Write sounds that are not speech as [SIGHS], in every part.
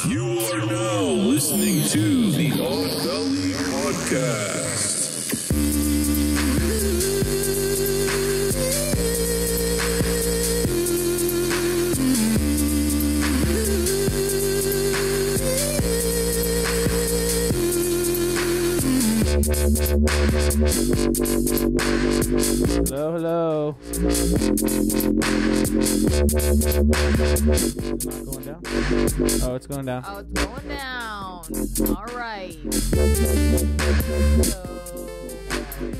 You are now listening to the Odd Valley Podcast. Hello, hello. Is not going down? Oh, it's going down. Oh, it's going down. All right. So,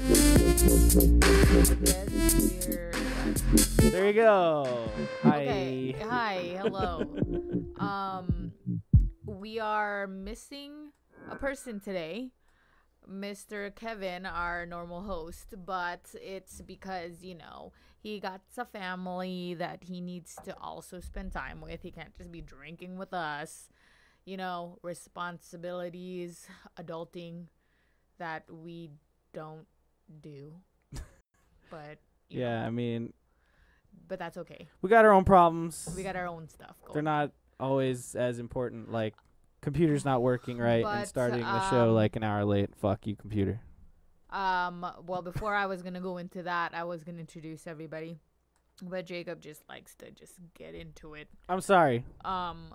guess we're There you go. Hi. okay. Hi, hello. Um, we are missing a person today. Mr. Kevin, our normal host, but it's because, you know, he got a family that he needs to also spend time with. He can't just be drinking with us. You know, responsibilities, adulting that we don't do. [LAUGHS] But you know, Yeah, I mean, but that's okay. we got our own problems. We got our own stuff going. They're not always as important. Like, computer's not working right and But, starting the show um, like an hour late. Fuck you, computer. Um, well, before I was gonna go into that, I was gonna introduce everybody, but Jacob just likes to just get into it. I'm sorry. Um,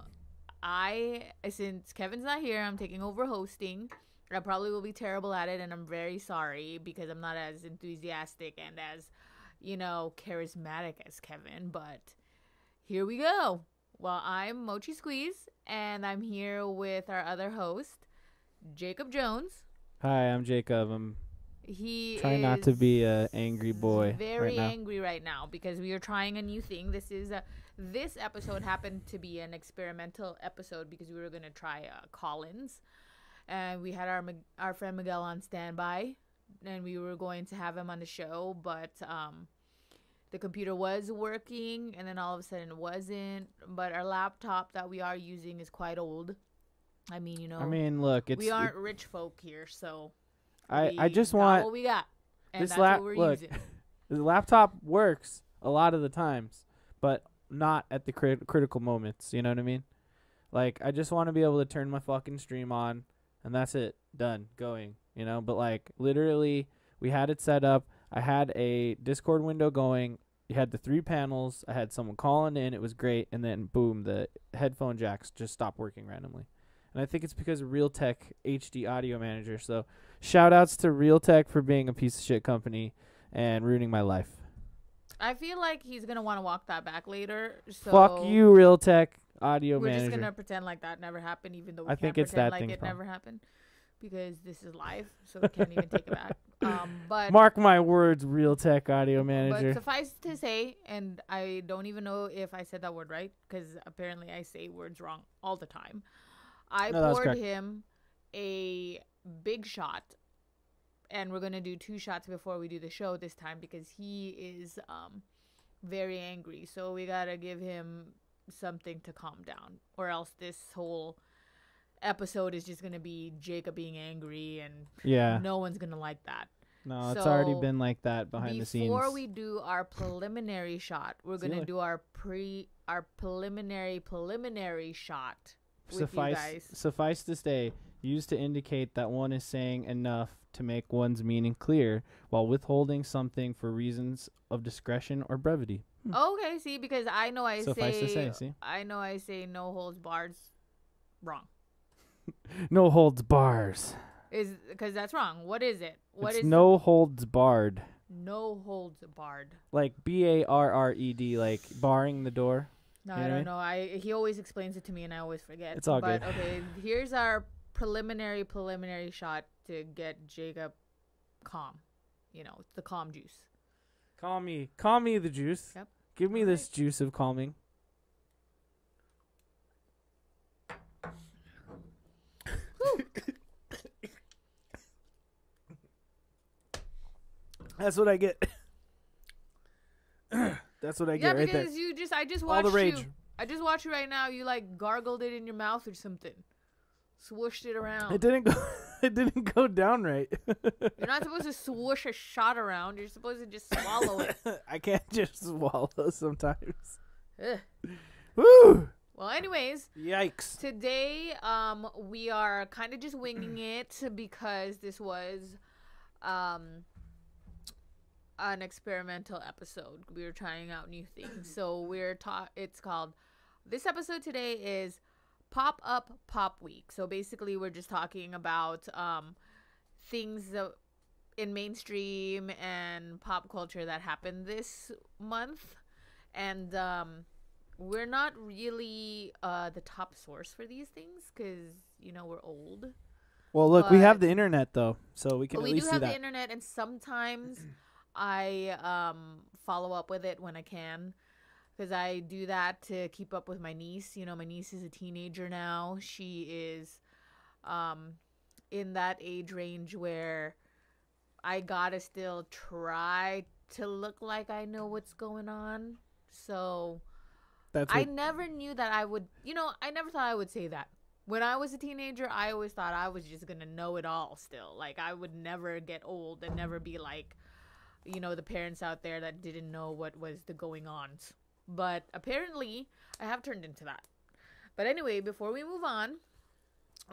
I since Kevin's not here, I'm taking over hosting. I probably will be terrible at it, and I'm very sorry because I'm not as enthusiastic and as, you know, charismatic as Kevin. But here we go. Well, I'm Mochi Squeeze, and I'm here with our other host, Jacob Jones. Hi, I'm Jacob. I'm He trying not to be a angry boy very right angry right now because we are trying a new thing. This is a this episode happened to be an experimental episode because we were gonna try uh, Collins, and we had our our friend Miguel on standby, and we were going to have him on the show, but um, the computer was working, and then all of a sudden it wasn't. But our laptop that we are using is quite old. I mean, you know, I mean, look, it's we aren't rich folk here, so I I just want what we got. And this lap- look, [LAUGHS] the laptop works a lot of the times, but not at the crit- critical moments. You know what I mean? Like, I just want to be able to turn my fucking stream on, and that's it. Done. Going. You know? But, like, literally, we had it set up. I had a Discord window going. You had the three panels. I had someone calling in. It was great. And then, boom, the headphone jacks just stopped working randomly. And I think it's because of Realtek HD Audio Manager. So, shout outs to Realtek for being a piece of shit company and ruining my life. I feel like he's gonna want to walk that back later. So Fuck you, Realtek Audio manager. We're just gonna pretend like that never happened, even though we I can't think it's pretend that like it problem. never happened, because this is live, so we can't even take it back. [LAUGHS] Um, [LAUGHS] but Mark my words, Realtek Audio Manager. but suffice to say, and I don't even know if I said that word right, because apparently I say words wrong all the time. I No, poured him a big shot, and we're gonna do two shots before we do the show this time because he is um very angry. So we gotta give him something to calm down, or else this whole episode is just gonna be Jacob being angry, and yeah. no one's gonna like that. No, it's already been like that behind the scenes. Before we do our preliminary shot, we're gonna do our pre our preliminary preliminary shot with suffice you guys. suffice to say, used to indicate that one is saying enough to make one's meaning clear while withholding something for reasons of discretion or brevity. Hmm. Okay, see, because I know I Suffice say, say, see? I know I say no holds barred wrong. No holds bars. Is because that's wrong. What is it? What is it's no holds barred. no holds barred? Like B A R R E D, like barring the door. No, You know I don't know. I he always explains it to me and I always forget. It's all but, good. Okay, here's our preliminary preliminary shot to get Jacob calm. You know, it's the calm juice. Call me, call me the juice. Yep. Give me this juice of calming. [LAUGHS] That's what I get. [COUGHS] That's what I yeah, get right because there. you just I just All watched the rage. you. I just watched you right now. You like gargled it in your mouth or something, swooshed it around. It didn't go. [LAUGHS] It didn't go down right. [LAUGHS] You're not supposed to swoosh a shot around. You're supposed to just swallow it. I can't just swallow sometimes. Ugh. Woo! Well, anyways, Yikes. today um we are kind of just winging [CLEARS THROAT] it because this was um an experimental episode. We were trying out new things. So we're taught. it's called this episode today is Pop Up Pop Week. So basically we're just talking about um things that in mainstream and pop culture that happened this month and um we're not really uh the top source for these things because you know we're old. Well, look, we have the internet though, so we can but we do have the internet and sometimes i um follow up with it when i can because i do that to keep up with my niece. You know my niece is a teenager now. She is um in that age range where i gotta still try to look like i know what's going on. So That's I never knew that I would, you know, I never thought I would say that. When I was a teenager, I always thought I was just going to know it all still. Like, I would never get old and never be like, you know, the parents out there that didn't know what was the going on. But apparently, I have turned into that. But anyway, before we move on,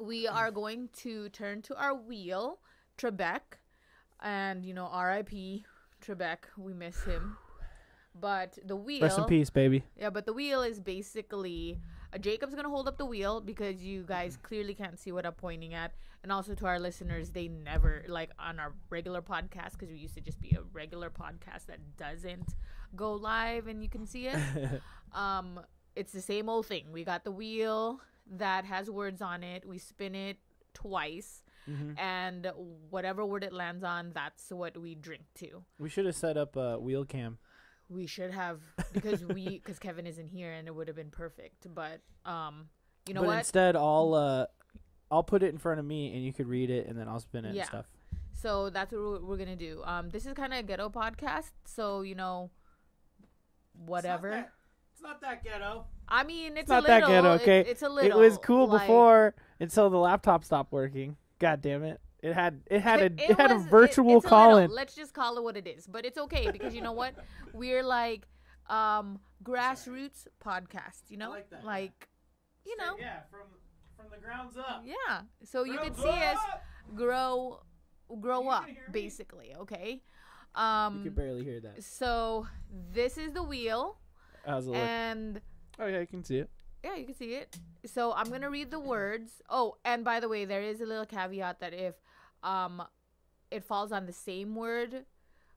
we are going to turn to our wheel, Trebek. And, you know, RIP Trebek. We miss him. But the wheel. rest in peace, baby. Yeah, but the wheel is basically uh, Jacob's gonna hold up the wheel because you guys clearly can't see what I'm pointing at, and also to our listeners, they never like on our regular podcast because we used to just be a regular podcast that doesn't go live and you can see it. [LAUGHS] um, it's the same old thing. We got the wheel that has words on it. We spin it twice, Mhm. and whatever word it lands on, that's what we drink to. We should have set up a wheel cam. We should have because we [LAUGHS] because Kevin isn't here and it would have been perfect. But um, you know but what? instead, I'll uh, I'll put it in front of me, and you could read it, and then I'll spin it Yeah. and stuff. so that's what we're, we're gonna do. Um, this is kind of a ghetto podcast, so you know, whatever. It's not that ghetto. I mean, it's, It's not a that little. ghetto, it- okay? it's a little. It was cool like- before until the laptop stopped working. God damn it! It had it had a it, It had a was- it- virtual it's a call little. in. Let's just call it what it is. But it's okay because you know what? [LAUGHS] We're like um grassroots podcast. You know, like that, like you know, yeah, from from the grounds up. yeah. So you can see us grow grow up can hear me? basically. Okay. You Um. can barely hear that. So this is the wheel, How's it look? and Oh yeah, you can see it. yeah, you can see it. So I'm gonna read the words. Oh, and by the way, there is a little caveat that if um it falls on the same word,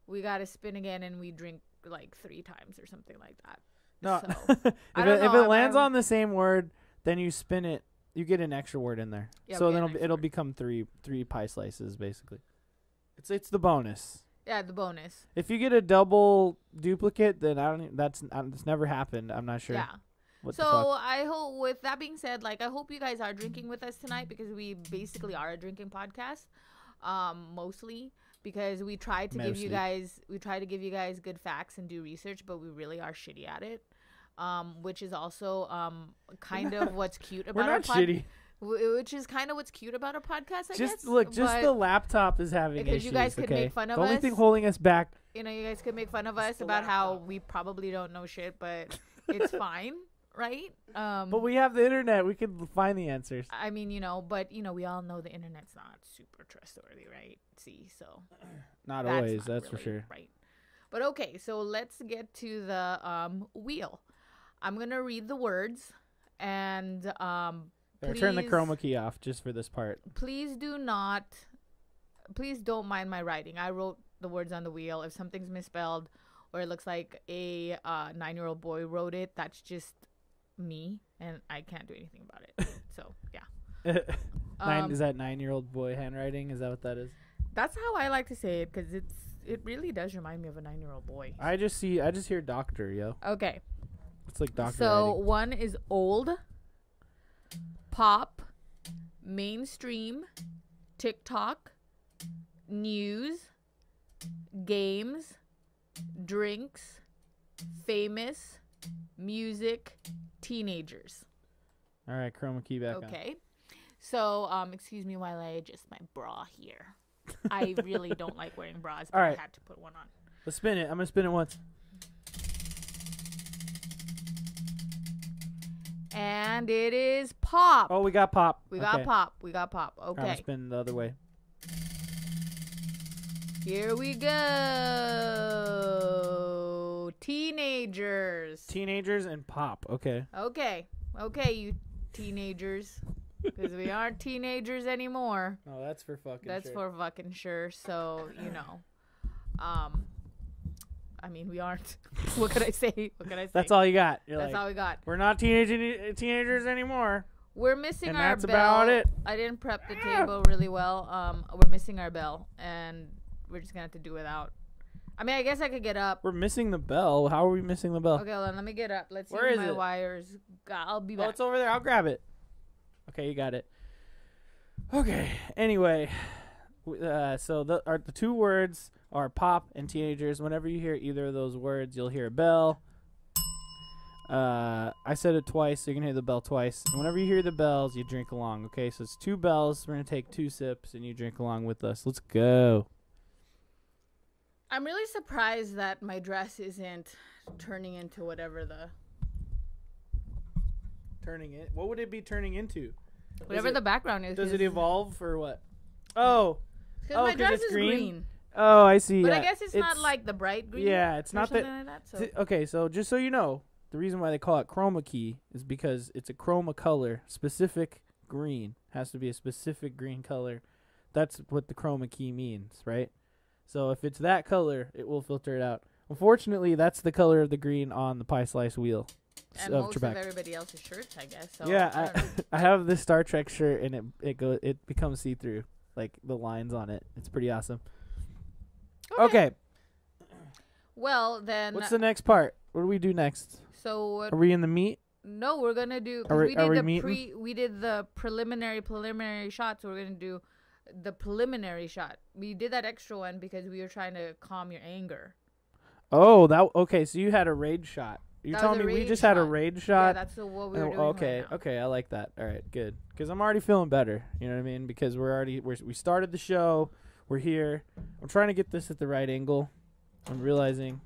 we gotta spin again and we drink like three times or something like that. No, So, [LAUGHS] if, it, if it lands I'm- on the same word, then you spin it. You get an extra word in there, Yeah, so then it'll, it'll become three three pie slices basically. It's it's the bonus. yeah, the bonus. If you get a double duplicate, then I don't. That's uh, that's never happened. I'm not sure. Yeah. What So? I hope, with that being said, like I hope you guys are drinking with us tonight because we basically are a drinking podcast, um, mostly because we try to give you guys, we try to give you guys good facts and do research, but we really are shitty at it. Um, which is also um kind of [LAUGHS] what's cute about our not pod- shitty. which is kind of what's cute about our podcast. I Just guess. look, just but, the laptop is having because issues. you guys could okay? make fun of the only thing us. holding us back. you know, you guys could make fun of us the about how we probably don't know shit, but [LAUGHS] it's fine, right? Um, But we have the internet. We can find the answers. I mean, you know, but you know, we all know the internet's not super trustworthy, right? See, so [CLEARS THROAT] Not that's always, not that's for sure. right. But okay, so let's get to the um wheel. I'm gonna read the words, and um, Or turn the chroma key off just for this part. please do not, please don't mind my writing. I wrote the words on the wheel. If something's misspelled or it looks like a uh, nine-year-old boy wrote it, that's just me, and I can't do anything about it. [LAUGHS] so yeah. [LAUGHS] nine Um, is that nine year old boy handwriting? Is that what that is? That's how I like to say it because it's it really does remind me of a nine year old boy. I just see I just hear doctor, yo. Okay, It's like doctor so writing. one is old, pop, mainstream, TikTok, news, games, drinks, famous, music, teenagers. All right, chroma key back on. Okay. So, um, excuse me while I adjust my bra here. I [LAUGHS] really don't like wearing bras, but Alright. I had to put one on. Let's spin it. I'm gonna spin it once. And it is pop. Oh, we got pop. we got pop. We got pop. Okay. I'm Okay. spin the other way. Here we go. Teenagers. Teenagers and pop. Okay. Okay. Okay, you teenagers. Because we aren't teenagers anymore. Oh, that's for fucking. That's sure. for fucking sure. So, you know. Um I mean we aren't. [LAUGHS] what could I say? What can I say? That's all you got. You're That's like, all we got. we're not teenage teenagers anymore. We're missing And our that's bell. about it. I didn't prep the table really well. Um we're missing our bell and we're just gonna have to do without. I mean I guess I could get up. We're missing the bell. How are we missing the bell? Okay, hold on, let me get up. Let's see Where if is my it? wires I'll be Oh, back. it's over there. I'll grab it. Okay, you got it. Okay. Anyway, uh, so the are the two words are pop and teenagers. Whenever you hear either of those words, you'll hear a bell. Uh, I said it twice, so you can hear the bell twice. And whenever you hear the bells, you drink along. Okay, so it's two bells. We're gonna take two sips, and you drink along with us. Let's go. I'm really surprised that my dress isn't turning into whatever the Turning it. What would it be turning into? whatever it- the background is. Does it evolve or what? Oh, 'cause oh, my dress it's is green? green. oh, I see. But yeah. I guess it's, not like the bright green. Yeah, it's or not that. like that. So T- okay, so just so you know, the reason why they call it chroma key is because it's a chroma color, specific green. Has to be a specific green color. That's what the chroma key means, right? So if it's that color, it will filter it out. Unfortunately, that's the color of the green on the pie slice wheel and of most Trebek. of everybody else's shirts, I guess. So yeah, I, I. [LAUGHS] I have this Star Trek shirt and it it go it becomes see through, like the lines on it. It's pretty awesome. Okay, Well then, what's the next part? What do we do next? so what- Are we in the meat? no, we're gonna do. Are we- we are did we the meeting? pre. We did the preliminary preliminary shots. So we're gonna do the preliminary shot. We did that extra one because we were trying to calm your anger. Oh, that okay. So you had a raid shot. You're That telling me we raid just had a rage shot. raid yeah, shot. that's the, what we Oh, doing. okay, right now. okay, I like that. All right, good. Because I'm already feeling better. You know what I mean? Because we're already we're, we started the show. We're here. I'm trying to get this at the right angle. I'm realizing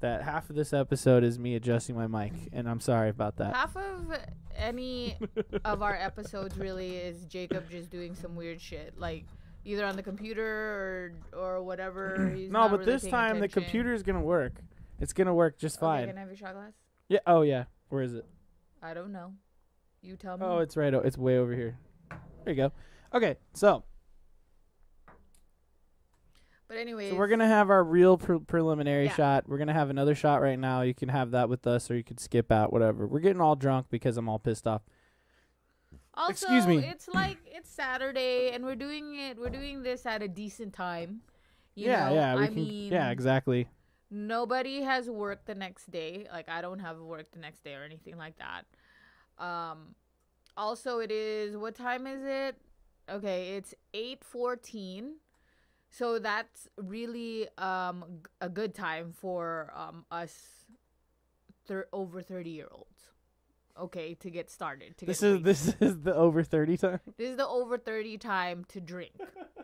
that half of this episode is me adjusting my mic, and I'm sorry about that. Half of any of our episodes really is Jacob just doing some weird shit, like either on the computer or or whatever. [CLEARS THROAT] He's no, but really this time the computer is gonna work. It's gonna work just Okay, fine. can I have your shot glass? Yeah. Oh yeah. Where is it? I don't know. You tell oh, me. Oh, it's right. O- it's way over here. There you go. Okay, so but anyways, So we're gonna have our real pre- preliminary Yeah. shot. We're gonna have another shot right now. You can have that with us, or you could skip out, whatever. We're getting all drunk because I'm all pissed off. also, excuse me. It's like it's Saturday, and we're doing it. We're doing this at a decent time. You yeah, know? yeah, we I can. mean, yeah, exactly. nobody has work the next day. Like I don't have work the next day or anything like that. Um also it is what time is it? Okay, it's 8:14. So that's really um a good time for um us thir- over 30 year olds. Okay, to get started. To This get is this is the over thirty time. This is the over 30 time to drink.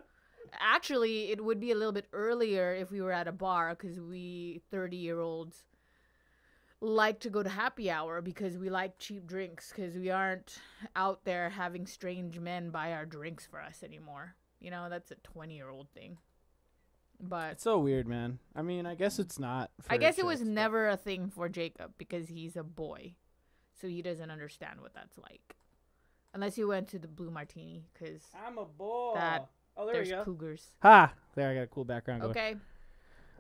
[LAUGHS] Actually, it would be a little bit earlier if we were at a bar because we 30 year olds like to go to happy hour because we like cheap drinks because we aren't out there having strange men buy our drinks for us anymore. You know, that's a 20 year old thing. But It's so weird, man. I mean, I guess it's not. I guess it was but- never a thing for Jacob because he's a boy. So he doesn't understand what that's like. Unless you went to the Blue Martini because I'm a boy. That- oh, there there's we go. cougars. Ha! There, I got a cool background going. Okay.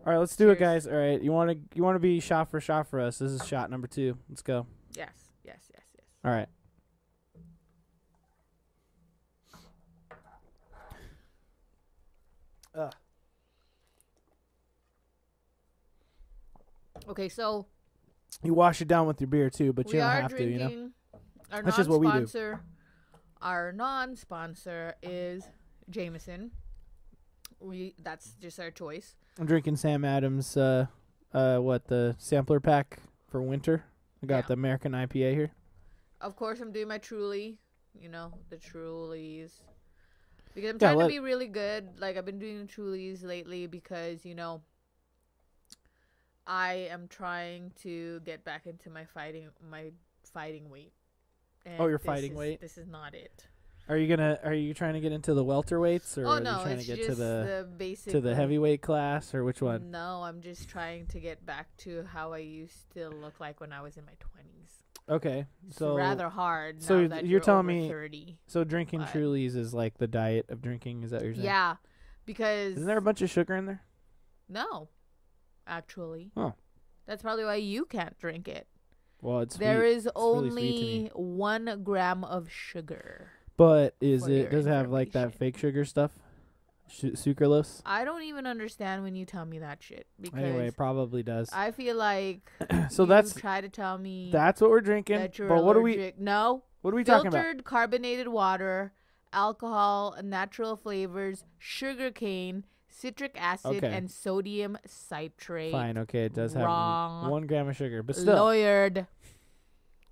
All right, let's do it, guys. All right, you want to you want to be shot for shot for us. This is shot number two. Let's go. Yes. Yes. Yes. Yes. All right. Ugh. Okay. So You wash it down with your beer too, but you don't have to, you know. Our That's just what we do. non-sponsor. Our non-sponsor is Jameson. We that's just our choice. I'm drinking Sam Adams. Uh, uh, what the sampler pack for winter? I got Yeah. the American IPA here. Of course, I'm doing my Truly. You know the Trulies. Because I'm Yeah, trying let- to be really good. Like I've been doing the Trulies lately because you know. I am trying to get back into my fighting my fighting weight. And Oh, you're fighting is- weight? This is not it. Are you gonna? Are you trying to get into the welterweights, or oh are no, you trying to get to the, the basic to the heavyweight class, or which one? No, I'm just trying to get back to how I used to look like when I was in my 20s. Okay, It's so rather hard. so now that you're you're, telling me 30. so drinking but- Trulies is like the diet of drinking. Is that what you're saying? Yeah, because Isn't there a bunch of sugar in there? no, actually. Oh. That's probably why you can't drink it. Well, it's There sweet. is really to only me. one gram of sugar. But is it does it have like that fake sugar stuff? Su- sucralose. I don't even understand when you tell me that shit because Anyway, it probably does. I feel like [COUGHS] so you that's try to tell me that's what we're drinking. that you're But what are we? No. What are we talking about? filtered carbonated water, alcohol, natural flavors, sugar cane, citric acid, Okay. and sodium citrate. Fine, okay, it does have Wrong. one gram of sugar, but still, Lawyered.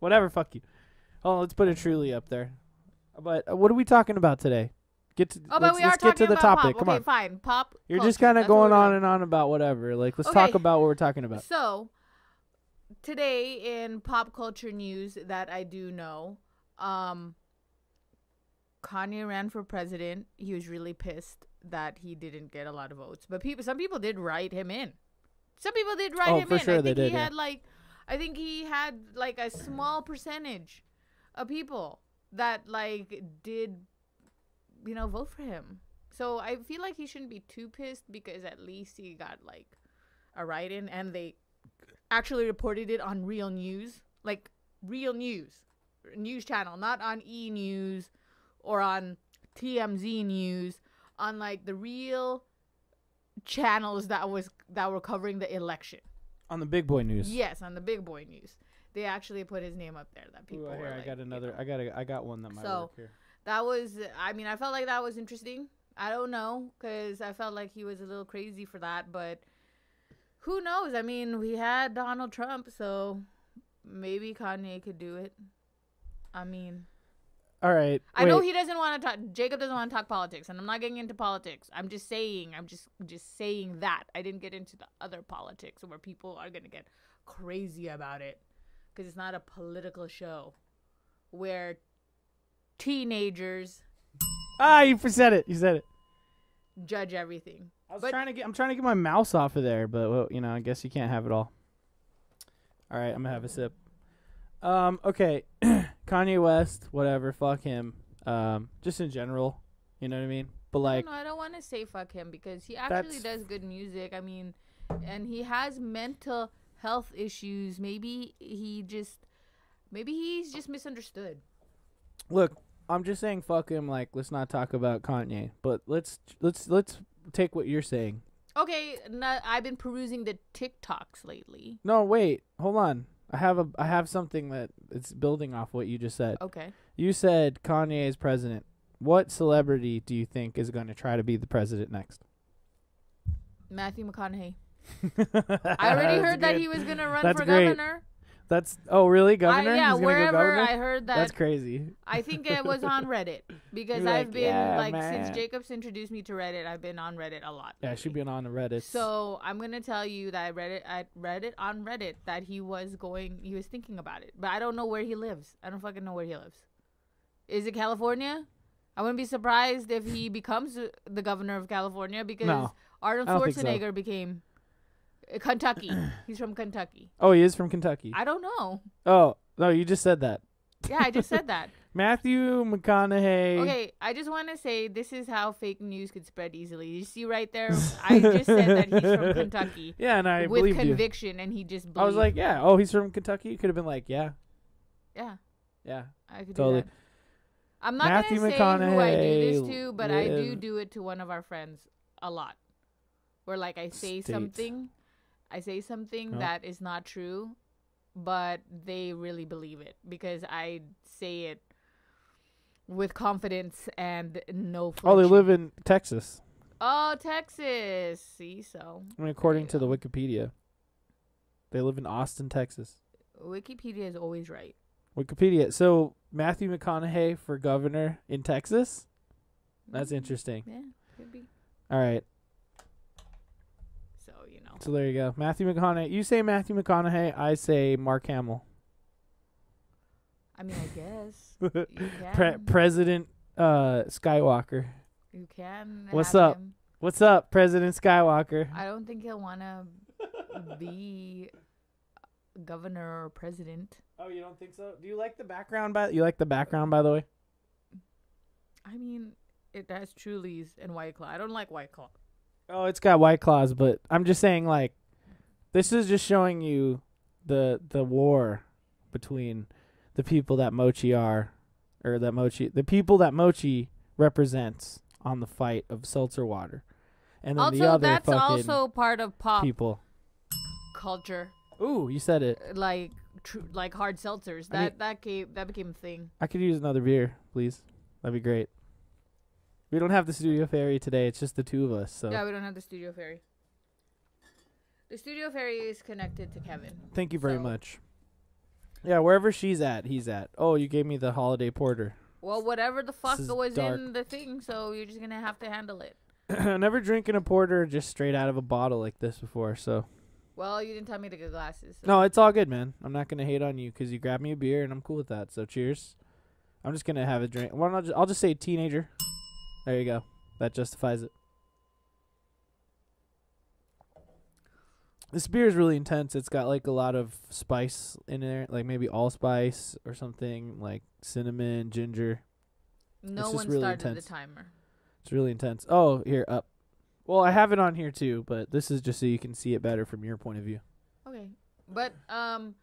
whatever. Fuck you. Oh, let's put a Truly up there. But uh, what are we talking about today? Get to Oh, but let's, we are let's talking get to the about topic. pop. Come okay, on. fine. Pop. You're just kind of going on and on about whatever. Like, let's talk Okay. about what we're talking about. So, today in pop culture news that I do know, um, Kanye ran for president. He was really pissed that he didn't get a lot of votes, but people, some people did write him in. Some people did write Oh, him for in. sure I they think he did, yeah. had like, I think he had like a small percentage of people that like did, you know, vote for him. So I feel like he shouldn't be too pissed because at least he got like a write in and they actually reported it on real news like real news news channel not on e news or on tmz news on like the real channels that was that were covering the election On the big boy news. yes on the big boy news they actually put his name up there that people Ooh, I like, got you another. know. I got. A, I got one that might So, work here. that was i mean i felt like that was interesting i don't know because i felt like he was a little crazy for that but who knows i mean we had donald trump so maybe kanye could do it i mean All right. i know he doesn't want to talk jacob doesn't want to talk politics and i'm not getting into politics i'm just saying i'm just just saying that i didn't get into the other politics where people are gonna get crazy about it because it's not a political show where teenagers Ah, you said it. You said it. judge everything. I was But- trying to get. I'm trying to get my mouse off of there, but well, you know, I guess you can't have it all. All right, I'm gonna have a sip. Um. Okay. [CLEARS THROAT] Kanye West, whatever. Fuck him. Um. Just in general, you know what I mean. But like, no, I don't want to say fuck him because he actually does good music. I mean, and he has mental health issues. Maybe he just, maybe he's just misunderstood. look, I'm just saying, fuck him. Like, let's not talk about Kanye, but let's let's let's take what you're saying. Okay, I've been perusing the TikToks lately. No, wait, hold on. I have a I have something that it's building off what you just said. Okay, You said Kanye is president. What celebrity do you think is going to try to be the president next? Matthew McConaughey. [LAUGHS] I already heard that he was gonna run That's for great. governor. That's oh really I, governor? yeah, wherever go governor. I heard that That's crazy. I think it was on [LAUGHS] Reddit because You're I've like, been "Yeah, like man." since Jacobs introduced me to Reddit, I've been on Reddit a lot. Yeah, she'd been on the Reddit. So I'm gonna tell you that I read it. I read it on Reddit that he was going. He was thinking about it, but I don't know where he lives. I don't fucking know where he lives. Is it California? I wouldn't be surprised if he becomes uh, the governor of California because No, Arnold I so. Schwarzenegger became Uh, Kentucky. [CLEARS THROAT] He's from Kentucky. oh, he is from Kentucky. I don't know. oh no, you just said that. Yeah, I just said that. [LAUGHS] Matthew McConaughey. Okay, I just want to say this is how fake news could spread easily. You see right there, [LAUGHS] I just said that he's from Kentucky [LAUGHS] Yeah, and I with believed you. conviction, and he just. I was like, yeah. Oh, he's from Kentucky. You could have been like, yeah, yeah, yeah. I could Totally. do that. I'm not Matthew gonna say who I do this to, but I do do it to one of our friends a lot. Where like I say State. something, I say something that is not true, but they really believe it because I say it with confidence and no. Oh, they live in Texas. Oh, Texas. See, so I mean, according to the. Wikipedia, they live in Austin, Texas. Wikipedia is always right. Wikipedia. So Matthew McConaughey for governor in Texas. That's Mm, interesting. Yeah, could be. All right. So you know. So there you go. Matthew McConaughey. You say Matthew McConaughey. I say Mark Hamill. I mean, I guess [LAUGHS] Pre- President uh, Skywalker. you can. What's up? him. What's up, President Skywalker? I don't think he'll want to be governor or president. Oh, you don't think so? Do you like the background? By you like the background, by the way? I mean, it has Trulies and White Claw. I don't like White Claw. Oh, it's got white claws, but I'm just saying, like, this is just showing you the the war between the people that Mochi are, or that Mochi, the people that Mochi represents on the fight of seltzer water, and then the Also, other that's also part of pop people. culture, Ooh, you said it. Uh, like tr- like hard seltzers. I That mean- that came that became a thing. I could use another beer, please. That'd be great. We don't have the studio fairy today. It's just the two of us. So Yeah, we don't have the studio fairy. The studio fairy is connected to Kevin. thank you very so- much. Yeah, wherever she's at, he's at. Oh, you gave me the holiday porter. Well, whatever the fuck was dark. in the thing, so you're just gonna have to handle it. [CLEARS THROAT] Never drinking a porter just straight out of a bottle like this before. So Well, you didn't tell me to get glasses. so- no, it's all good, man. I'm not gonna hate on you because you grabbed me a beer and I'm cool with that. So cheers. I'm just gonna have a drink. Why not? Just, I'll just say teenager. There you go. That justifies it. This beer is really intense. It's got like a lot of spice in there, like maybe allspice or something, like cinnamon, ginger. no one really started intense. the timer. It's really intense. Oh, here up. Well, I have it on here too, but this is just so you can see it better from your point of view. Okay, but um,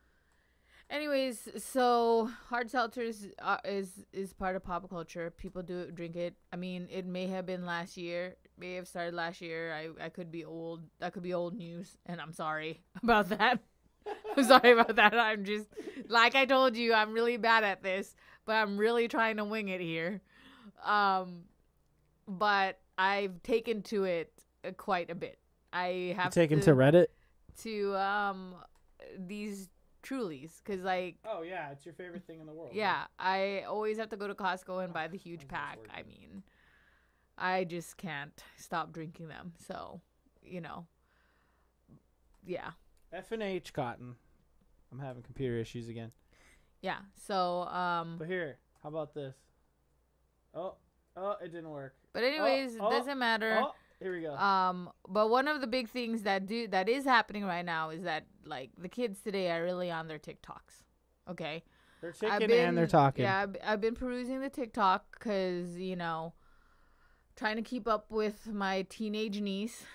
anyways, so hard seltzers uh, is is part of pop culture. People do drink it. I mean, it may have been last year, may have started last year. I I could be old. That could be old news, and I'm sorry [LAUGHS] about that. I'm sorry about that. I'm just like I told you, I'm really bad at this, but I'm really trying to wing it here. Um, but I've taken to it uh, quite a bit. I have taken to to Reddit? to um these Trulies because like Oh yeah, it's your favorite thing in the world. yeah I always have to go to Costco and buy the huge pack. I mean, I just can't stop drinking them. So you know, yeah, F and H cotton. I'm having computer issues again. yeah. So um, But here, how about this? Oh, oh, it didn't work. but anyways, oh, it doesn't matter. Oh, here we go. Um, but one of the big things that do that is happening right now is that like the kids today are really on their TikToks. Okay. they're I've and they're talking. Yeah, I've, I've been perusing the TikTok because you know, trying to keep up with my teenage niece.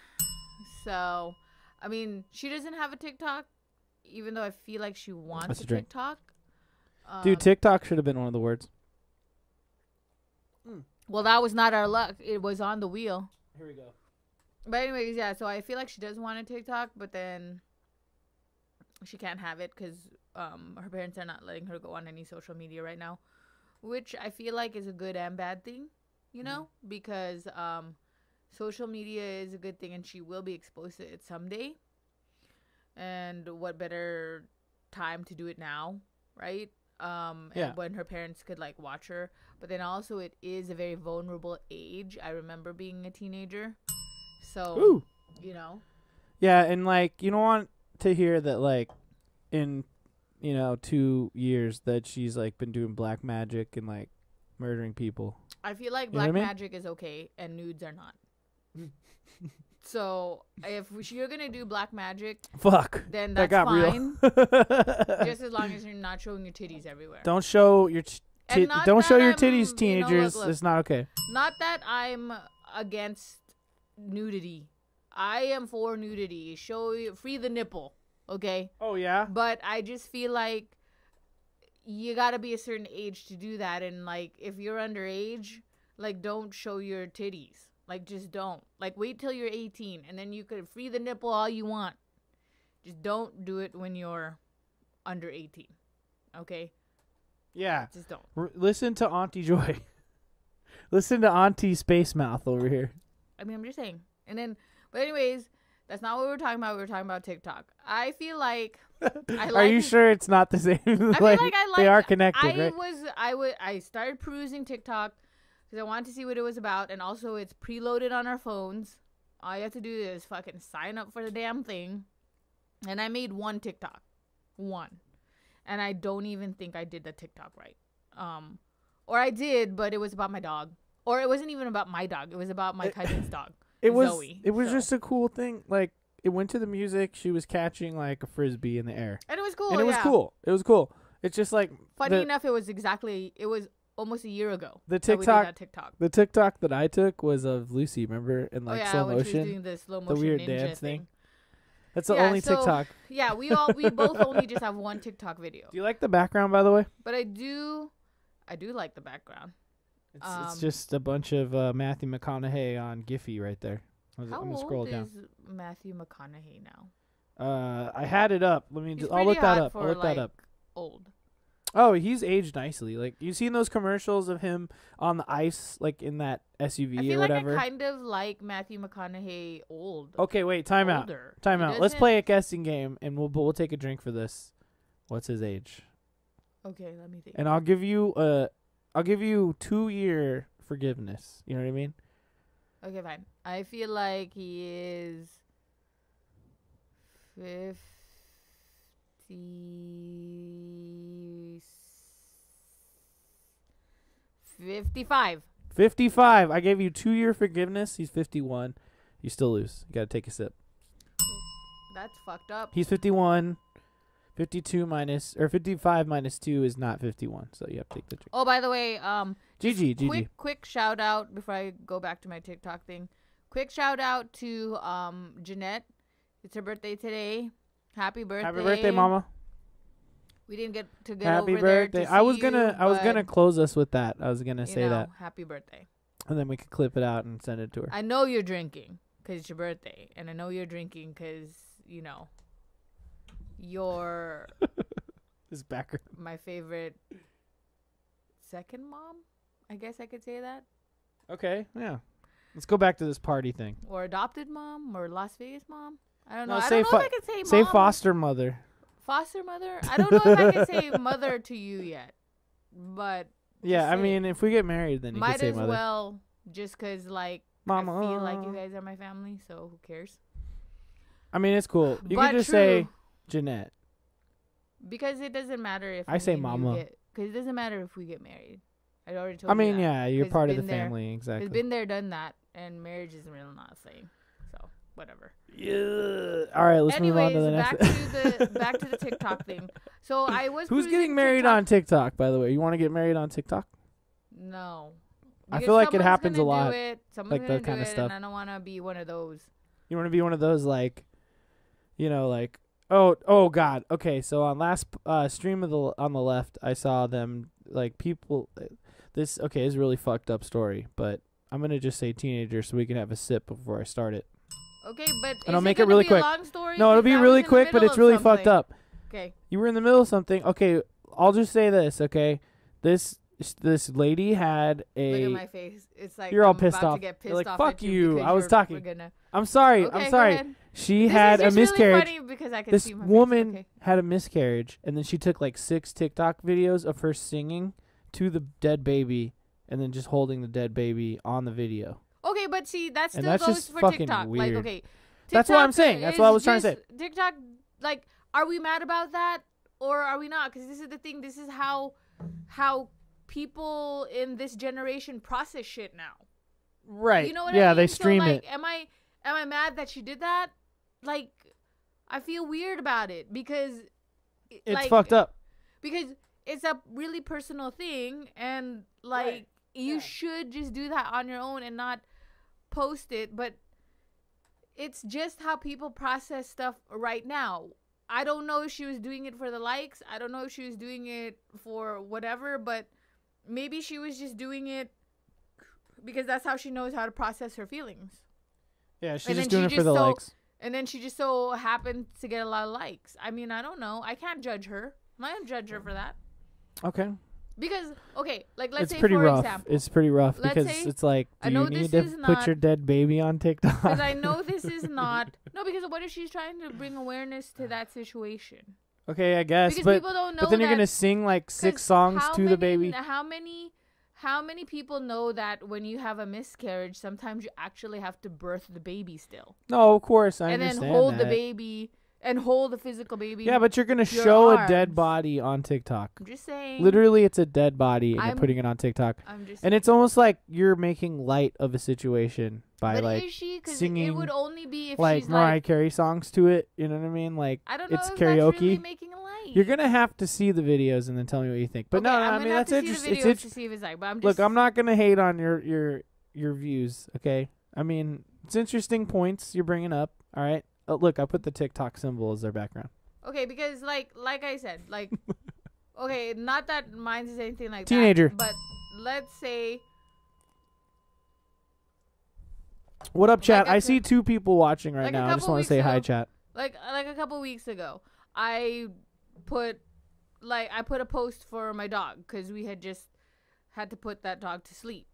So, I mean, she doesn't have a TikTok, even though I feel like she wants That's a a drink. TikTok. Dude, Um, TikTok should have been one of the words. well, that was not our luck. It was on the wheel. Here we go. But anyways, yeah. So I feel like she does want a TikTok, but then she can't have it because um, her parents are not letting her go on any social media right now, which I feel like is a good and bad thing, you know, because um, social media is a good thing and she will be exposed to it someday. And what better time to do it now, right? Um, and Yeah. when her parents could like watch her, but then also it is a very vulnerable age. I remember being a teenager, so Ooh. you know, Yeah, and like you don't want to hear that like in you know two years that she's like been doing black magic and like murdering people. I feel like You black I mean? magic is okay and nudes are not. [LAUGHS] so if you're gonna do black magic, Fuck. then that that's got fine, real. [LAUGHS] just as long as you're not showing your titties everywhere. don't show your t- not don't show your I'm- titties, you know, look, teenagers. look. It's not okay. Not that I'm against nudity. I am for nudity. Show free the nipple, okay? Oh yeah. But I just feel like you gotta be a certain age to do that, and like if you're underage, like don't show your titties. Like just don't. Like wait till you're 18, and then you could free the nipple all you want. Just don't do it when you're under 18. Okay, Yeah. just don't. R- listen to Auntie Joy. [LAUGHS] listen to Auntie Space Mouth over here. I mean, I'm just saying. And then, but anyways, that's not what we were talking about. We were talking about TikTok. I feel like [LAUGHS] I Are you sure it's not the same? [LAUGHS] I feel like I like. they are connected, I right? was. I would. I started perusing TikTok because I wanted to see what it was about, and also it's preloaded on our phones. All you have to do is fucking sign up for the damn thing, and I made one TikTok, one, and I don't even think I did the TikTok right. Um, or I did, but it was about my dog, or it wasn't even about my dog. It was about my cousin's [LAUGHS] dog. It was Zoe, it was so. just a cool thing. Like it went to the music. She was catching like a frisbee in the air, and it was cool. and it was cool. It was cool. It's just like Funny the, enough, it was exactly it was almost a year ago. The that we did TikTok- that TikTok. the TikTok that I took was of Lucy. Remember in like oh yeah, slow when she was motion. doing the slow motion weird ninja dance thing. thing. That's the Yeah, only so- TikTok. Yeah, we all we [LAUGHS] both only just have one TikTok video, Do you like the background, by the way? but I do, I do like the background. It's, it's Um, just a bunch of uh, Matthew McConaughey on Giphy right there. I'm How gonna old scroll is down. Matthew McConaughey now? Uh, I had it up. Let me. He's Just, I'll look that up. I'll look that up. Old. Oh, he's aged nicely. Like you seen those commercials of him on the ice, like in that SUV I or feel like whatever. I kind of like Matthew McConaughey old. okay, wait. Time out. Time He out. Let's play a guessing game, and we'll we'll take a drink for this. What's his age? Okay, let me think. And I'll give you uh, I'll give you two year forgiveness. You know what I mean? Okay, fine. I feel like he is fifty. 55. Fifty five. I gave you two year forgiveness. He's fifty one. You still lose. You gotta take a sip. That's fucked up. He's 51. 52 minus or 55 minus 2 is not 51. So you have to take the drink. Oh, by the way, um, GG, GG. quick, quick shout out before I go back to my TikTok thing. Quick shout out to um Jeanette. It's her birthday today. Happy birthday! Happy birthday, mama. We didn't get to get Happy over there birthday. to I was gonna you, I was gonna close us with that. I was gonna say know, that. Happy birthday! And then we could clip it out and send it to her. I know you're drinking because it's your birthday, and I know you're drinking because you know you're [LAUGHS] This background. my favorite second mom. I guess I could say that, Okay, yeah. Let's go back to this party thing. or adopted mom, or Las Vegas mom. I don't No, know. I say don't know if I could say Say mom. foster mother. Foster mother. I don't know if I can say [LAUGHS] mother to you yet, but Yeah, I mean, if we get married, then you might as mother. well just cause like Mama. I feel like you guys are my family, so who cares? I mean, it's cool. You but could just true, say Jeanette. because it doesn't matter if I say mama. Cause it doesn't matter if we get married. I already told I mean, yeah, you're part of the there. family, exactly. It's been there, done that, and marriage is really not the thing. Whatever. yeah. All right, let's Anyways, move on to the next. back to the back to the TikTok thing. So I [LAUGHS] was. Who's getting married TikTok- on TikTok, by the way? You want to get married on TikTok? No. I feel like it happens a lot, Do it, like that kinda stuff. And I don't want to be one of those. You want to be one of those like, you know, like oh oh god. Okay, so on last uh, stream of the on the left, I saw them like people. This okay is a really fucked up story, but I'm gonna just say teenager so we can have a sip before I start it. Okay, but And I'll make it gonna really be quick. A long story? No, it'll be really quick, but it's really fucked up. Okay. You were in the middle of something. Okay, I'll just say this. Okay, this this lady had Look at a. my face. It's like You're all I'm pissed about off. Get You're like, off "Fuck you, I was talking. Gonna... I'm sorry. okay, I'm sorry. She This had a really miscarriage. funny because I can this see my face. woman Okay. had a miscarriage and then she took like six TikTok videos of her singing to the dead baby and then just holding the dead baby on the video. Okay, but see, that still that's goes for TikTok. Like, weird. okay, That's what I'm saying. Uh, that's what I was trying to say. TikTok, like, are we mad about that or are we not? Because this is the thing. This is how how people in this generation process shit now. Right. You know what yeah, I mean? they So, stream like, it. Am I am I mad that she did that? Like, I feel weird about it because It's like, fucked up. because it's a really personal thing and like Right. you Yeah. should just do that on your own and not post it but it's just how people process stuff right now. I don't know if she was doing it for the likes. I don't know if she was doing it for whatever but maybe she was just doing it because that's how she knows how to process her feelings. Yeah, she's and just doing she it for just the so- likes. and then she just so happened to get a lot of likes. I mean i don't know. I can't judge her. I don't judge her for that. Okay. Because okay, like let's it's say pretty for rough. example, It's pretty rough let's because say- it's like, I do know you need this to is put not- your dead baby on TikTok? because I know this is [LAUGHS] not no. Because what if she's trying to bring awareness to that situation? okay, I guess, Because but people don't know. but then you're that- gonna sing like 'cause six songs how to the many- baby. How many? How many people know that when you have a miscarriage, sometimes you actually have to birth the baby still, No, of course I understand. and then understand hold the that. baby and hold a physical baby. Yeah, but you're gonna your show a dead body on TikTok. I'm just saying. Literally, it's a dead body, and I'm- you're putting it on TikTok. I'm just. And it's almost like you're making light of a situation by but like is she? Because it would only be if like she's Mariah like. Carey songs to it. You know what I mean? Like I don't know it's if karaoke. really making light. you're gonna have to see the videos and then tell me what you think. But okay, no, no, I mean that's interesting. It's the videos int- to see if it's like, but I'm just. Look, I'm not gonna hate on your your your views. Okay, I mean it's interesting points you're bringing up. All right. Oh, look, I put the TikTok symbol as their background. Okay, because like like I said, like [LAUGHS] okay, not that mine is anything like Teenager. that. But let's say What up, chat? Like a see two people watching right like now. I just want to say hi, chat. like like a couple weeks ago, I put like I put a post for my dog because we had just had to put that dog to sleep.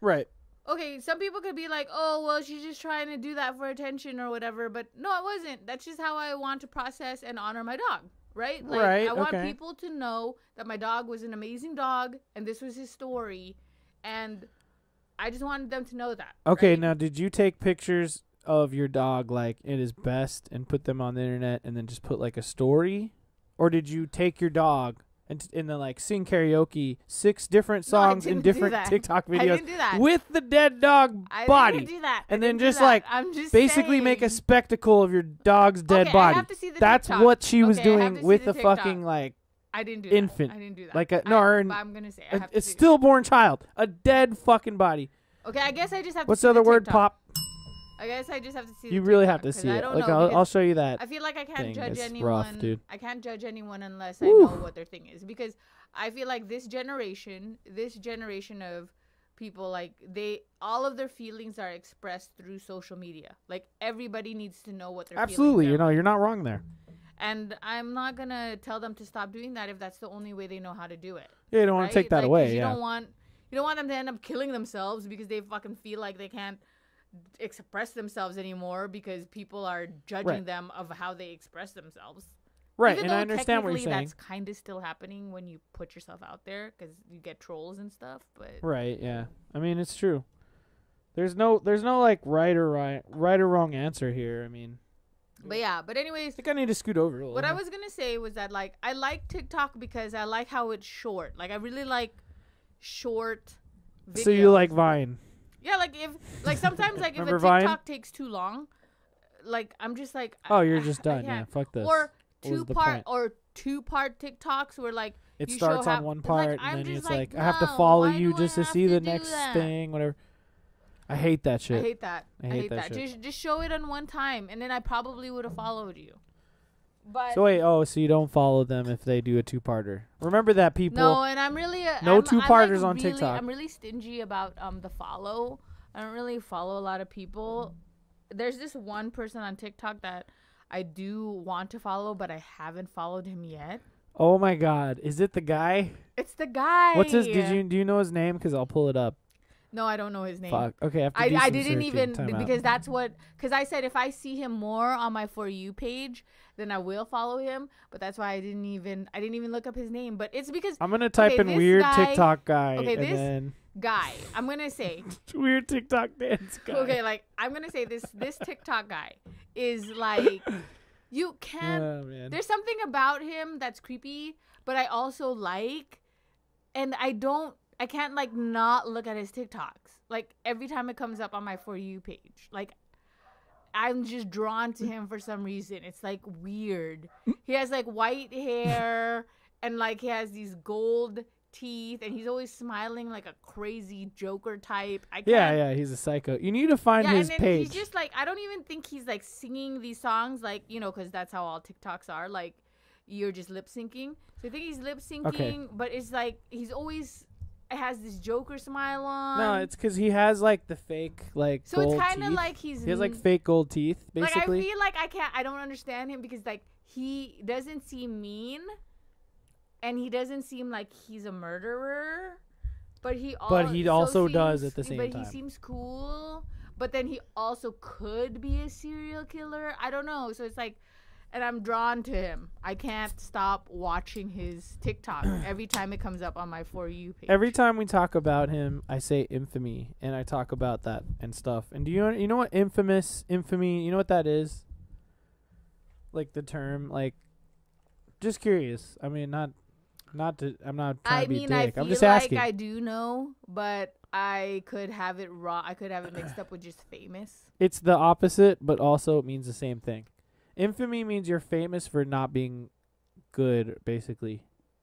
Right. Okay, some people could be like, "Oh, well, she's just trying to do that for attention or whatever," but no, it wasn't. That's just how I want to process and honor my dog, right? Like, Right, I want okay. people to know that my dog was an amazing dog and this was his story, and I just wanted them to know that. Okay, right? now did you take pictures of your dog like at his best and put them on the internet and then just put like a story, or did you take your dog and t- and then like sing karaoke six different No, songs in different. TikTok I videos didn't do that. with the dead dog I body? didn't do that. I and then just, like, I'm just Basically, make a spectacle of your dog's dead Okay, I body. have to see the That's TikTok. what she was Okay, doing with the the fucking like I didn't do infant. That. I didn't do that. Like a no, or an- I'm gonna say I a, have to a stillborn child, a dead fucking body. Okay, I guess I just have to. What's the other word? Pop. I guess I just have to see. You really have to see I it. don't Like know, I'll, I'll show you that. I feel like I can't judge anyone. rough, dude. I can't judge anyone unless I know what their thing is because I feel like this generation, this generation of people, like they, all of their feelings are expressed through social media. Like everybody needs to know what they're. Absolutely, you know, you're not wrong there. And I'm not gonna tell them to stop doing that if that's the only way they know how to do it. Yeah, you don't want to take that Like, away. You Yeah. don't want you don't want them to end up killing themselves because they fucking feel like they can't express themselves anymore because people are judging Right. them of how they express themselves. right, Even and I understand what you're saying. That's kind of still happening when you put yourself out there because you get trolls and stuff. But Right, yeah. I mean, it's true. There's no there's no like right or right right or wrong answer here. I mean, but yeah. But anyways, I think I need to scoot over a little. what I was gonna say was that like I like TikTok because I like how it's short. Like I really like short. Videos. So you like Vine? Yeah, like if like sometimes like if a Remember Vine? TikTok takes too long, like I'm just like Oh, you're just I done. Yeah, can't. fuck this. Or What was two the part point? or two part TikToks where like it you show starts how- on one like, part I'm and then just it's like, I have to no, follow why you do I just to have see the do next that? thing, whatever. I hate that shit. I shit. hate that. I hate that. shit. Just just show it on one time and then I probably would have followed you. But so wait, oh, so you don't follow them if they do a two-parter? Remember that, people. No, and I'm really uh, No I'm, I'm, two-parters like, on really- TikTok. I'm really stingy about um the follow. I don't really follow a lot of people. There's this one person on TikTok that I do want to follow, but I haven't followed him yet. Oh my God, is it the guy? It's the guy. What's his? Did you do you know his name? Because I'll pull it up. No, I don't know his name. Fuck. Okay, I have to I, do I didn't even Time out. because that's what because I said if I see him more on my for you page, then I will follow him. But that's why I didn't even I didn't even look up his name. But it's because I'm gonna type okay, in weird guy- TikTok guy okay, and this then guy, I'm gonna say [LAUGHS] weird TikTok dance [LAUGHS] guy. okay, like I'm gonna say this this TikTok guy is like you [LAUGHS] can't. Oh. There's something about him that's creepy, but I also like, and I don't. I can't like not look at his TikToks. Like every time it comes up on my for you page, like I'm just drawn to him for some reason. It's like weird. He has like white hair [LAUGHS] and like he has these gold teeth and he's always smiling like a crazy Joker type. I can't, Yeah, yeah, he's a psycho. You need to find yeah, his and then page. he's just like I don't even think he's like singing these songs like you know because that's how all TikToks are like you're just lip syncing. So I think he's lip syncing, but it's like he's always has this Joker smile on. no, it's because he has like the fake like so it's kind of like he's he has like fake gold teeth, basically. Like I feel like I can't. I don't understand him because like he doesn't seem mean, and he doesn't seem like he's a murderer. But he al- But he so also does at the same but time. he seems cool. But then he also could be a serial killer. I don't know. So it's like, and I'm drawn to him. I can't stop watching his TikTok [CLEARS THROAT] every time it comes up on my for you page. Every time we talk about him, I say infamy, and I talk about that and stuff. And do you know, you know what infamous infamy? You know what that is? like the term like just curious. I mean not not to I'm not trying I to be mean, I dick. feel I'm just like asking. I do know, but I could have it wrong. I could have it mixed up with just famous. it's the opposite, but also it means the same thing. Infamy means you're famous for not being good, basically.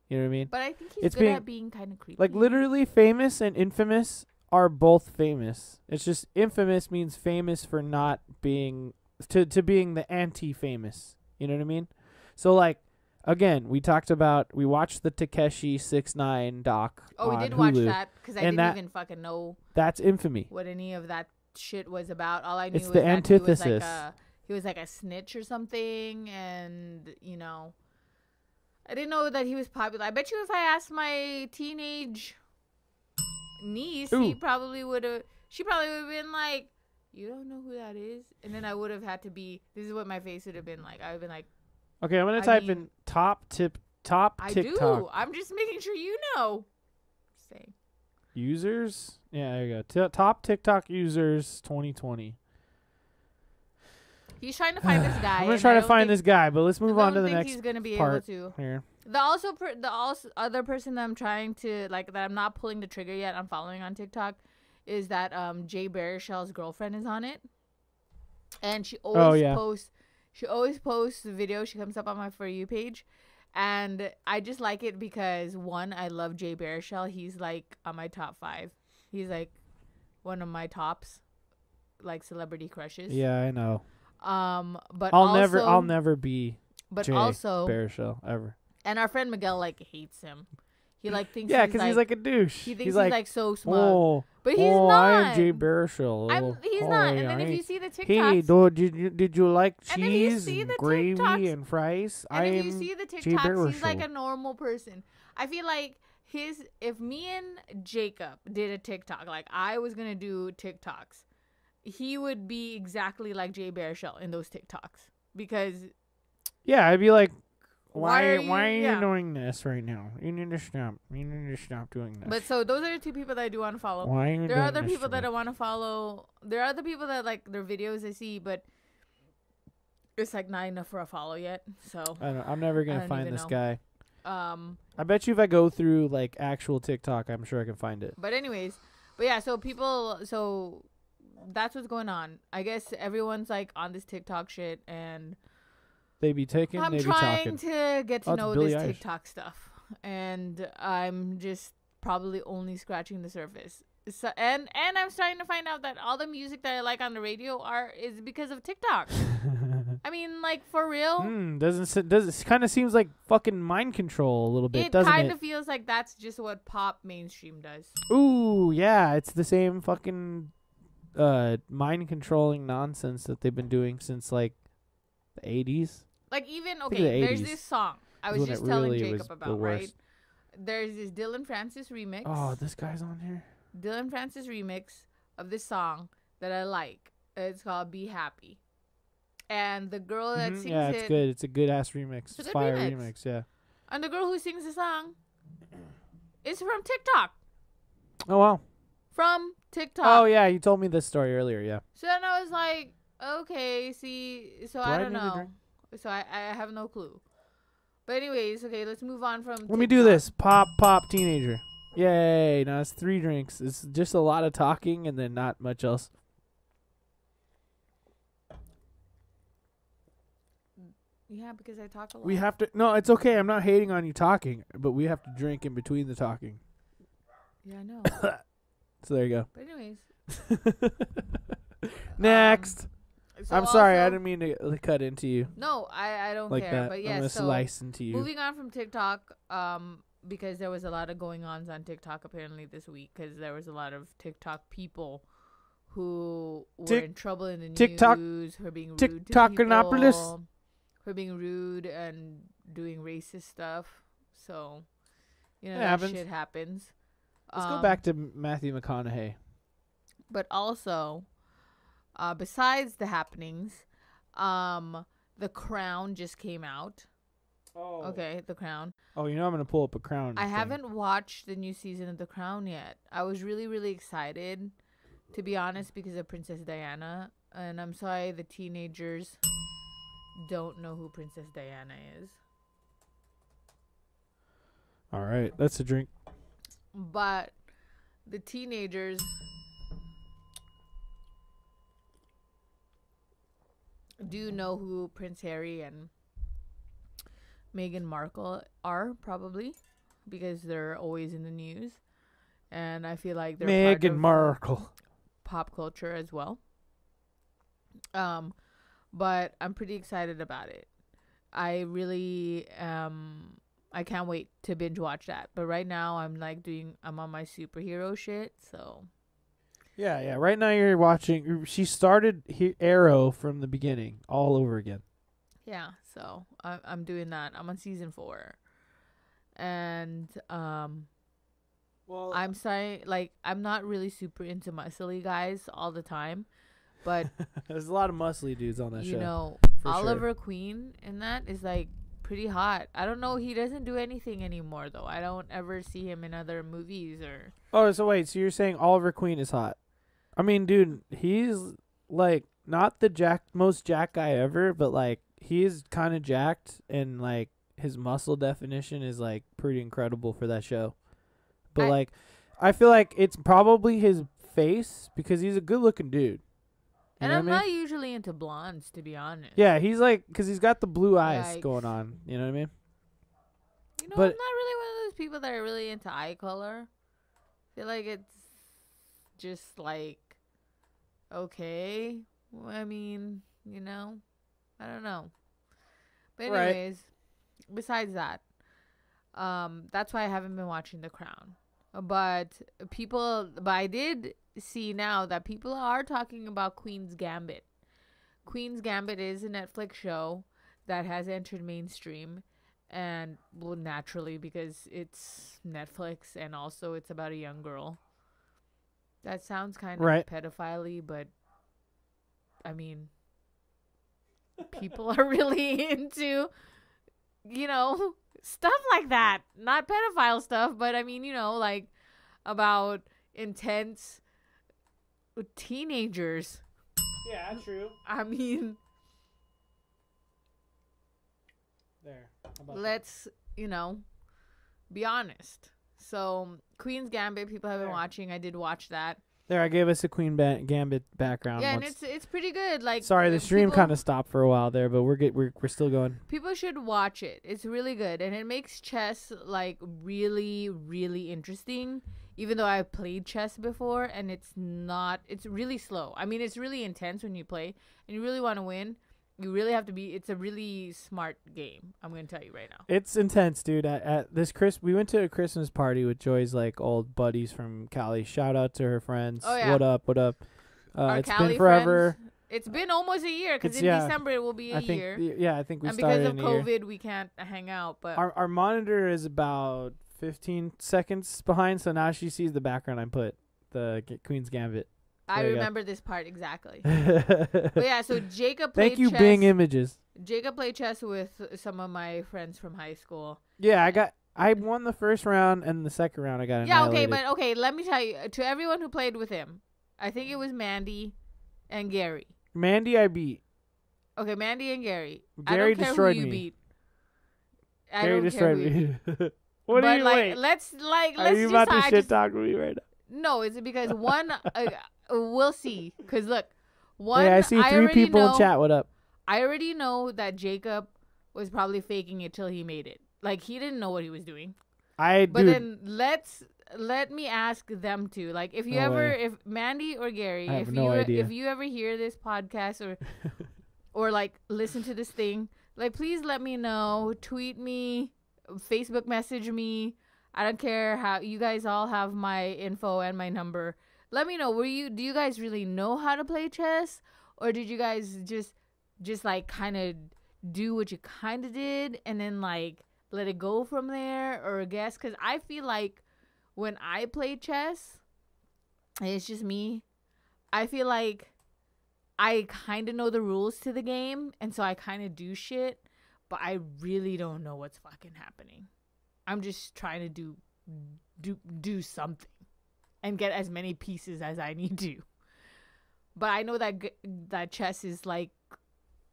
You know what I mean? But I think he's It's good being- at being kind of creepy. Like literally famous and infamous are both famous. It's just infamous means famous for not being to to being the anti-famous. You know what I mean? So like again, we talked about we watched the Takeshi Six Nine doc Oh, we did watch that because I didn't that- even fucking know That's infamy. what any of that shit was about. All I knew It's was the that he was antithesis. like a he was like a snitch or something, and you know, I didn't know that he was popular. I bet you if I asked my teenage niece, he probably would have. She probably would have been like, "You don't know who that is," and then I would have had to be. This is what my face would have been like. I would have been like, Okay, I'm going I to type mean- in top tip top "I TikTok do. I'm just making sure you know." Saying. users. Yeah, there you go. T- top TikTok users 2020. He's trying to find this [SIGHS] guy. I'm gonna try to find this guy, but let's move on to the think next He's gonna be part. able to. here. The also per, the also other person that I'm trying to like that I'm not pulling the trigger yet. I'm following on TikTok, is that um Jay Baruchel's girlfriend is on it, and she always Oh, yeah. posts. She always posts the video. She comes up on my for you page, and I just like it because one, I love Jay Baruchel. He's like on my top five. He's like one of my tops, like celebrity crushes. Yeah, I know. Um, but I'll also, never I'll never be But Jay also, Baruchel ever. and our friend Miguel like hates him. He like thinks Yeah, he's because like, he's like a douche. he thinks he's he's like, like, so smug, oh, but he's oh, not. I'm Jay Baruchel. I'm- he's oh, not. And then if you see the Hey, TikToks, dude, did you did you like And cheese and the gravy TikToks- and fries? and if you see the TikToks, he's like a normal person. I feel like his if me and Jacob did a TikTok, like I was gonna do TikToks, he would be exactly like Jay Baruchel in those TikToks because yeah. I'd be like, Why why are why are you- you yeah. doing this right now? You need to stop. You need to stop doing this. But so those are the two people that I do want to follow. why are you There are other people that? I want to follow. There are other people that like their videos I see, but it's like not enough for a follow yet. So, I don't, I'm never gonna find this know. guy. um, I bet you if I go through like actual TikTok, I'm sure I can find it. but anyways, but yeah, so people, so that's what's going on. I guess everyone's like on this TikTok shit, and They be taking, I'm be trying talking. to get to Oh, know this Eilish. TikTok stuff, and I'm just probably only scratching the surface. So and and I'm starting to find out that all the music that I like on the radio are is because of TikTok. [LAUGHS] I mean, like for real. Hmm, doesn't does it kind of seems like fucking mind control a little bit, it doesn't kind it? of feels like that's just what pop mainstream does. Ooh, yeah, it's the same fucking uh mind controlling nonsense that they've been doing since like the 80s. Like even okay, the there's 80s this song I was just telling really Jacob about, right? There's this Dillon Francis remix. Oh, this guy's on here. Dillon Francis remix of this song that I like. It's called "Be Happy," and the girl that Mhm, sings Yeah, it's it, good. It's a good ass remix. It's a It's, fire remix. remix. Yeah. and the girl who sings the song is from TikTok. Oh wow. From TikTok. Oh yeah, you told me this story earlier. Yeah. So then I was like, okay, see, so Do I I don't know. So I, I have no clue. But anyways, okay, let's move on from. Let me do this. Pop, pop, teenager. Yay! Now it's three drinks. It's just a lot of talking and then not much else. Yeah, because I talk a lot. We have to. No, it's okay. I'm not hating on you talking, but we have to drink in between the talking. Yeah, I know. [COUGHS] [COUGHS] So there you but anyways, go. [LAUGHS] Next. so I'm sorry. I didn't mean to cut into you No, I I don't like care. that. But I'm yeah, gonna so slice into you. moving on from TikTok, um, because there was a lot of going ons on TikTok apparently this week, because there was a lot of TikTok people who were Tik- in trouble in the TikTok- news, who are being rude to people, who are being rude and doing racist stuff. So, you know, It that happens. shit happens. Let's go Um, back to Matthew McConaughey. but also uh, besides the happenings um the crown just came out Oh. okay the crown Oh, you know I'm gonna pull up a crown. i thing. haven't watched the new season of the crown yet i was really really excited to be honest because of princess diana and i'm sorry the teenagers don't know who Princess Diana is. All right, that's a drink. But the teenagers do know who Prince Harry and Meghan Markle are, probably, because they're always in the news. And I feel like they're Meghan Markle. pop culture as well. Um, but I'm pretty excited about it. I really um I can't wait to binge watch that. But right now I'm like doing I'm on my superhero shit, so Yeah, yeah. Right now you're watching. She started he- Arrow from the beginning, all over again. yeah, so I I'm doing that. I'm on season 4. And um Well, I'm sorry like I'm not really super into muscly guys all the time, but [LAUGHS] there's a lot of muscly dudes on that you show. You know for sure. Oliver Queen in that is like pretty hot. I don't know. He doesn't do anything anymore though. I don't ever see him in other movies or. Oh, so wait, so you're saying Oliver Queen is hot? I mean, dude, he's like not the jack most jack guy ever, but like he's kind of jacked and like his muscle definition is like pretty incredible for that show. But I- like I feel like it's probably his face because he's a good-looking dude. You And I'm I mean? not usually into blondes, to be honest. Yeah, he's like cuz he's got the blue eyes Yikes. going on, you know what I mean? You know, but- I'm not really one of those people that are really into eye color. I feel like it's just like okay. I mean, you know, I don't know. But Right. anyways, besides that, um, that's why I haven't been watching The Crown. But people, but I did see now that people are talking about Queen's Gambit. Queen's Gambit is a Netflix show that has entered mainstream and well naturally because it's Netflix and also it's about a young girl. That sounds kind of Right. pedophile but I mean people [LAUGHS] are really into you know stuff like that. Not pedophile stuff, but I mean, you know, like about intense teenagers. Yeah, true. I mean, There. let's you know be honest so queen's gambit people have been There. watching i did watch that There, I gave us a Queen ba- Gambit background. yeah and it's it's pretty good like Sorry, the uh, stream kind of stopped for a while there, but we're get we're we're still going. people should watch it it's really good and it makes chess like really really interesting even though i've played chess before and it's not it's really slow i mean it's really intense when you play and you really want to win you really have to be it's a really smart game i'm gonna tell you right now It's intense, dude. At, at this Chris, we went to a Christmas party with Joy's like old buddies from Cali. Shout out to her friends. Oh, yeah. What up? What up? Uh, it's Cali been forever. friends, it's been almost a year because in yeah. december it will be a I think. year Yeah, I think we and started because of in a year. COVID, we can't hang out. But Our our monitor is about 15 seconds behind, so now she sees the background I put the G- Queen's Gambit. I there you go. remember this part exactly. [LAUGHS] but yeah, so Jacob played you, chess. Bing Images. Jacob played chess with some of my friends from high school. Yeah, I got. I won the first round, and the second round I got Yeah, okay, but okay, let me tell you uh, to everyone who played with him. I think it was Mandy and Gary. Mandy, I beat. Okay, Mandy and Gary. Gary I don't care destroyed who you me. beat. I Gary don't destroyed care who you me. beat. [LAUGHS] what but are you like, wait? let's like Are let's you just about to I shit just- talk me right now? No, it's because [LAUGHS] one, uh, we'll see. Cause look, one. Hey, I see three already people know, in chat. What up? I already know that Jacob was probably faking it till he made it. Like he didn't know what he was doing. I But dude, then let's let me ask them to. Like if you No ever, way. if Mandy or Gary, I if have you idea. if you ever hear this podcast or [LAUGHS] or like listen to this thing, like please let me know. Tweet me, Facebook message me. I don't care how you guys all have my info and my number. Let me know. Were you do you guys really know how to play chess or did you guys just just like kind of do what you kind of did and then like let it go from there or guess cuz I feel like when I play chess it's just me, I feel like I kind of know the rules to the game and so I kind of do shit, but I really don't know what's fucking happening. I'm just trying to do do do something and get as many pieces as I need to. But I know that that chess is like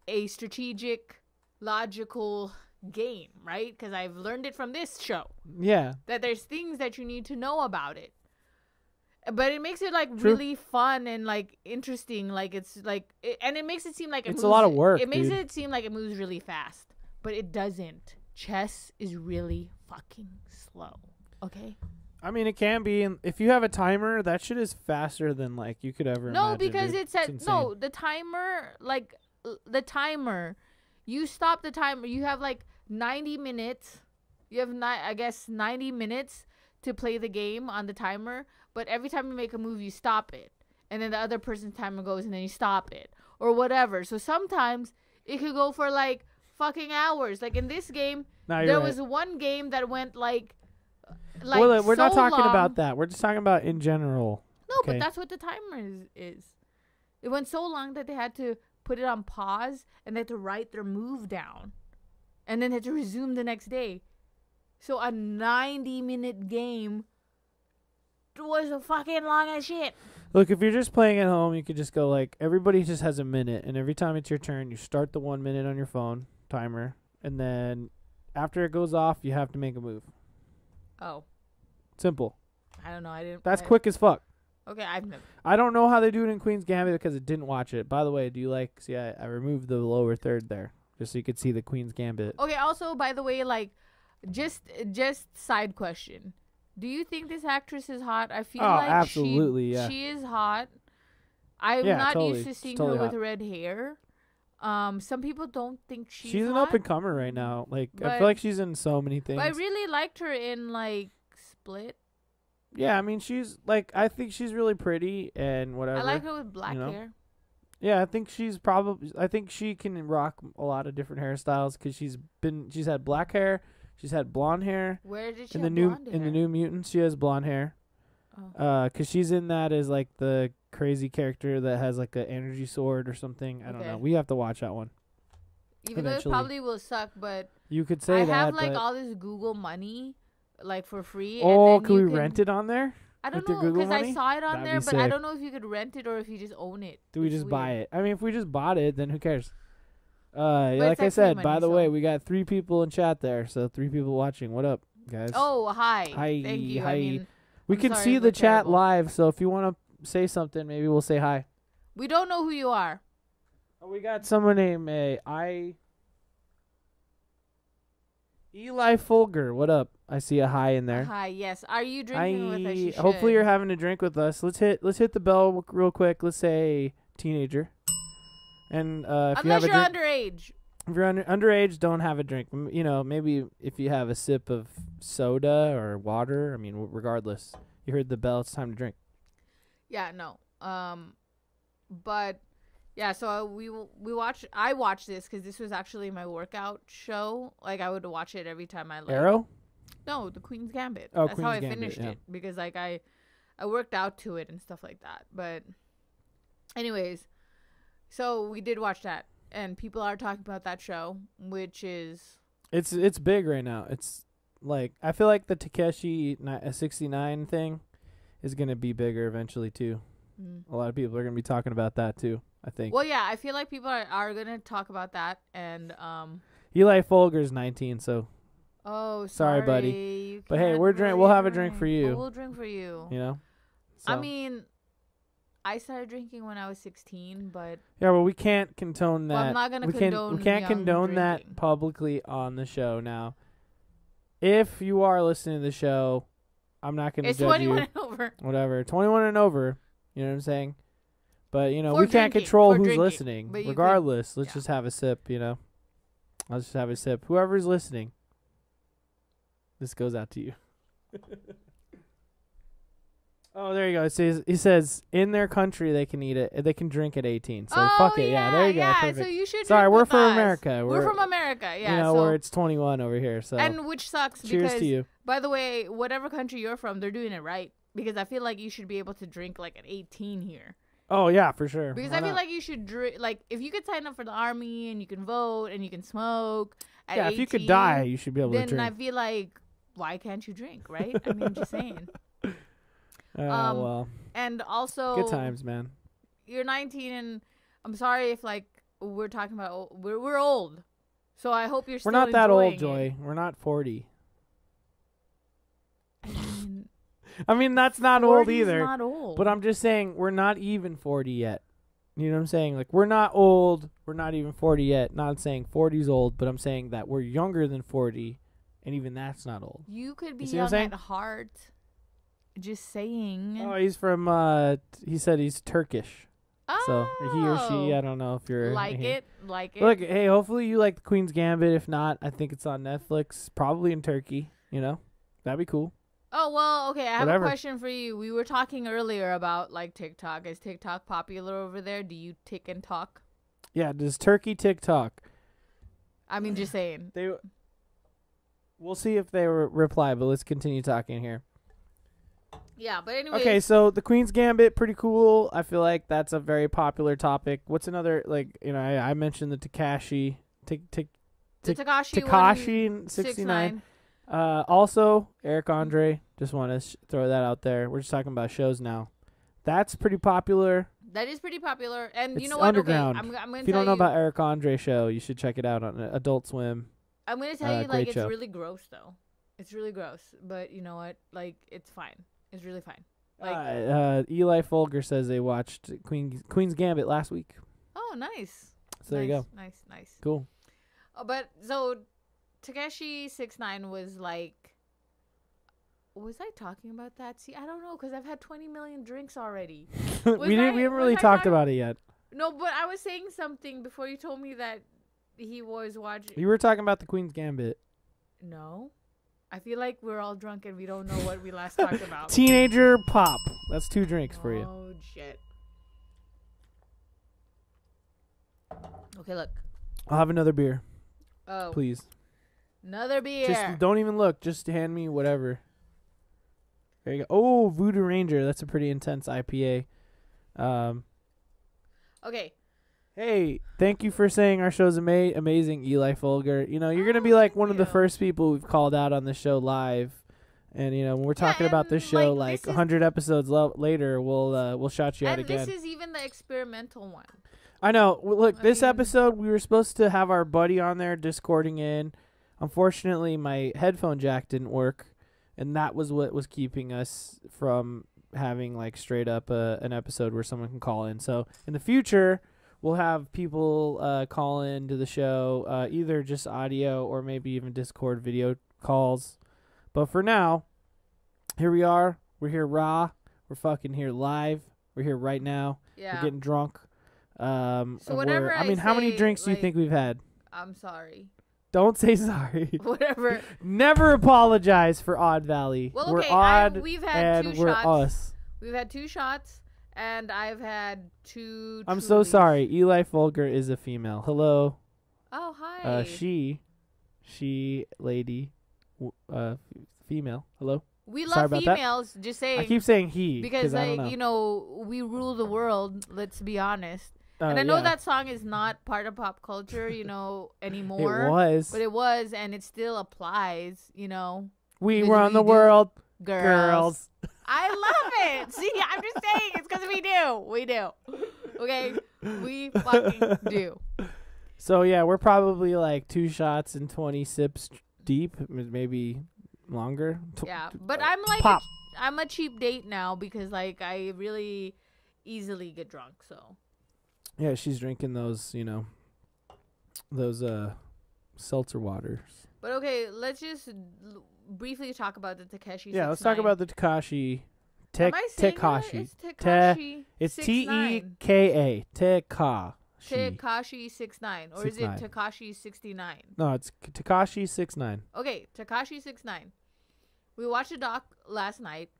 a strategic, logical game, right? Because I've learned it from this show Yeah. that there's things that you need to know about it. But it makes it like True. really fun and like interesting. Like it's like, it, and it makes it seem like it It's moves, a lot of work, It makes dude. it seem like it moves really fast, but it doesn't. Chess is really fucking slow. Okay. I mean, it can be. and If you have a timer, that shit is faster than like you could ever. No, imagine, because dude. it said no. The timer, like the timer, you stop the timer. You have like ninety minutes. You have ni- I guess ninety minutes to play the game on the timer. But every time you make a move, you stop it, and then the other person's timer goes, and then you stop it or whatever. So sometimes it could go for like fucking hours. Like in this game, No, there right. was one game that went like. Like well, we're not talking long. about that. We're just talking about in general. No, Okay. but that's what the timer is, is. It went so long that they had to put it on pause and they had to write their move down. And then they had to resume the next day. So a 90 minute game was a fucking long as shit. Look, if you're just playing at home, you could just go like everybody just has a minute, and every time it's your turn, you start the one minute on your phone timer, and then after it goes off, you have to make a move. Oh, Simple. I don't know. I didn't. That's I- quick as fuck. Okay, I've never. I don't know how they do it in Queen's Gambit because I didn't watch it. By the way, do you like? See, I, I removed the lower third there just so you could see the Queen's Gambit. Okay, also, by the way, like, just just side question. Do you think this actress is hot? I feel Oh, like absolutely, she, yeah. she is hot. I'm Yeah, not totally. used to seeing totally her with hot. red hair. Um, some people don't think she's, She's, an hot, up and comer right now. Like I feel like she's in so many things. But I really liked her in like Split. yeah, I mean she's like I think she's really pretty and whatever. I like her with black know? hair. Yeah, I think she's probably. I think she can rock a lot of different hairstyles because she's been. She's had black hair. She's had blonde hair. Where did she in the new blonde in the? New Mutants, she has blonde hair. Oh. Uh, cause she's in that as like the crazy character that has like an energy sword or something. I don't know. We have to watch that one. Even though it probably will suck, but You could say I that. have like but all this Google money, like for free. oh, and then can we you rent it on there? I don't with your know Google because I money? saw it on That'd there, be but I sick. don't know if you could rent it or if you just own it. Do we It's just buy weird. it? I mean, if we just bought it, then who cares? Uh, it's like I like free said, by money, the so- way, we got three people in chat there, so three people watching. What up, guys? Oh, hi. Hi, Thank you. hi. I mean, we I'm can sorry see the we're chat terrible. live, so if you want to say something, maybe we'll say hi. we don't know who you are. Oh, we got someone named uh, I. Eli Folger, what up? I see a hi in there. Hi. Yes. Are you drinking with us? You I hopefully should. you're having a drink with us. Let's hit let's hit the bell real quick. Let's say teenager. And uh, if you Unless have a you're drink, underage. if you're under, underage, don't have a drink. M- You know, maybe if you have a sip of soda or water. I mean, w- regardless, you heard the bell. It's time to drink. Yeah. No. Um, but yeah. So we we watched. I watched this because this was actually my workout show. Like I would watch it every time I like. Arrow. No, the Queen's Gambit. Oh, That's how I Gambit, finished yeah. it because like I I worked out to it and stuff like that. But anyways, so we did watch that and people are talking about that show, which is It's it's big right now. It's like I feel like the Takeshi uh, 69 thing is gonna be bigger eventually too. mm. A lot of people are gonna be talking about that too. I think. well, yeah. I feel like people are, are gonna talk about that and um. Eli Folger's 19, so Oh, Sorry, sorry, buddy. But hey, we're drink. We'll have a drink for you. Well, we'll drink for you. you know. I mean, I started drinking when I was 16, but yeah, well, we can't condone that. Well, I'm not gonna we condone we can't condone that publicly on the show now. If you are listening to the show, I'm not gonna it's judge 21 you. and over. Whatever, 21 and over. You know what I'm saying? But you know, For we can't drinking, control for who's drinking, listening. but you could- Regardless, let's yeah. just have a sip. You know, let's just have a sip. Whoever's listening, this goes out to you. [LAUGHS] oh, there you go. It says says in their country they can eat it. They can drink at 18. So oh, fuck it. Yeah, there you go. Yeah, Perfect. so you should. Sorry, we're from us. America. We're, We're- from America. Yeah. you know, so, where it's 21 over here. So and which sucks cheers because, to you. by the way, whatever country you're from, they're doing it right. Because I feel like you should be able to drink like at 18 here. Oh yeah, for sure. Because Why I feel not? like you should drink like if you could sign up for the army and you can vote and you can smoke. At yeah, if you could die, you should be able to drink. then. I feel like why can't you drink, right? I mean, just saying. [LAUGHS] Oh um, well, And also, good times, man. you're 19 and I'm sorry if like we're talking about we're we're old, so I hope you're. We're not that old, Joy. it. We're not 40. I mean, [LAUGHS] I mean, that's not old either. Not old. But I'm just saying we're not even 40 yet. You know what I'm saying? Like we're not old. We're not even 40 yet. Not saying 40's old, but I'm saying that we're younger than 40, and even that's not old. You could be what young at heart. Just saying. Oh, he's from. uh He said he's Turkish. So he or she, Oh. I don't know if you're like he- it, like it. Look, hey, hopefully you like the Queen's Gambit. If not, I think it's on Netflix, probably in Turkey. You know, that'd be cool. Oh well, okay. I have Whatever. a question for you. We were talking earlier about like TikTok. Is TikTok popular over there? Do you tick and talk? Yeah, does Turkey TikTok? I mean, just saying. They. We'll see if they re- reply, but let's continue talking here. Yeah, but anyway. Okay, so the Queen's Gambit, pretty cool. I feel like that's a very popular topic. What's another like? You know, I, I mentioned the Takashi, the Takashi Takashi sixty nine. Uh, also Eric Andre. Just want to sh- throw that out there. We're just talking about shows now. That's pretty popular. That is pretty popular, and you know what? underground. Okay, I'm, I'm gonna If you don't know about Eric Andre show, you should check it out on Adult Swim. I'm gonna tell uh, you, like, it's show. really gross though. It's really gross, but you know what? Like, it's fine. It's really fine. Like, uh, uh, Eli Folger says they watched Queen Queen's Gambit last week. oh, nice. So there you go. Nice, Nice, nice. Cool. Oh, but so Takeshi six nine was like. Was I talking about that? See, I don't know because I've had 20 million drinks already. [LAUGHS] we didn't. I- we haven't really I talked talking- about it yet. No, but I was saying something before you told me that he was watching. You were talking about the Queen's Gambit. No, I feel like we're all drunk and we don't know what we last talked [LAUGHS] about. Teenager pop. That's two drinks for you. Oh shit. Okay, look. I'll have another beer, Oh, please. another beer. Just don't even look. Just hand me whatever. There you go. Oh, Voodoo Ranger. That's a pretty intense IPA. Um, okay. Hey, thank you for saying our show's ama- amazing, Eli Folger. You know, you're gonna be Oh, like one of the first people we've called out on the show live. And you know, when we're talking about this show, like, like this is- 100 episodes lo- later, we'll uh, we'll shout you out And again. this is even the experimental one. I know. Well, Look, I this mean- episode we were supposed to have our buddy on there discording in. Unfortunately, my headphone jack didn't work, and that was what was keeping us from having like straight up uh, an episode where someone can call in. So in the future, we'll have people uh, call in to the show, uh, either just audio or maybe even Discord video calls. But for now, here we are. We're here raw. We're fucking here live. We're here right now. Yeah. We're getting drunk. Um, So whatever I I mean, how many drinks do you think we've had? I'm sorry. Don't say sorry. [LAUGHS] Whatever. [LAUGHS] Never apologize for Odd Valley. Well, we're okay. I, odd we've had and two we're shots. us. We've had two shots, and I've had two. I'm so sorry. Eli Folger is a female. Hello. Oh hi. Uh, she, she, lady, w- uh, female. Hello. we sorry love about that. females. Just saying. I keep saying he because like know. you know we rule the world. Let's be honest. Uh, and I know yeah. that song is not part of pop culture, you know, [LAUGHS] anymore. it was. But it was, and it still applies, you know. we run we the world, Girls. girls. I love it. See, I'm just saying it's because we do. We do. Okay? We fucking do. So yeah, we're probably like two shots and twenty sips deep, maybe longer. Yeah. But I'm like, Pop. A, I'm a cheap date now because, like, I really easily get drunk. So, Yeah, she's drinking those, you know, those uh seltzer waters. but okay, let's just l- briefly talk about the Takeshi. Yeah, let's talk about the Takashi. Te- Am I saying that? Tekashi. It's Tekashi. It's six T E. K A. Tekashi. Takashi six nine, or is it Takashi sixty nine? No, it's Takashi six nine. Okay, Takashi six nine. We watched a doc last night,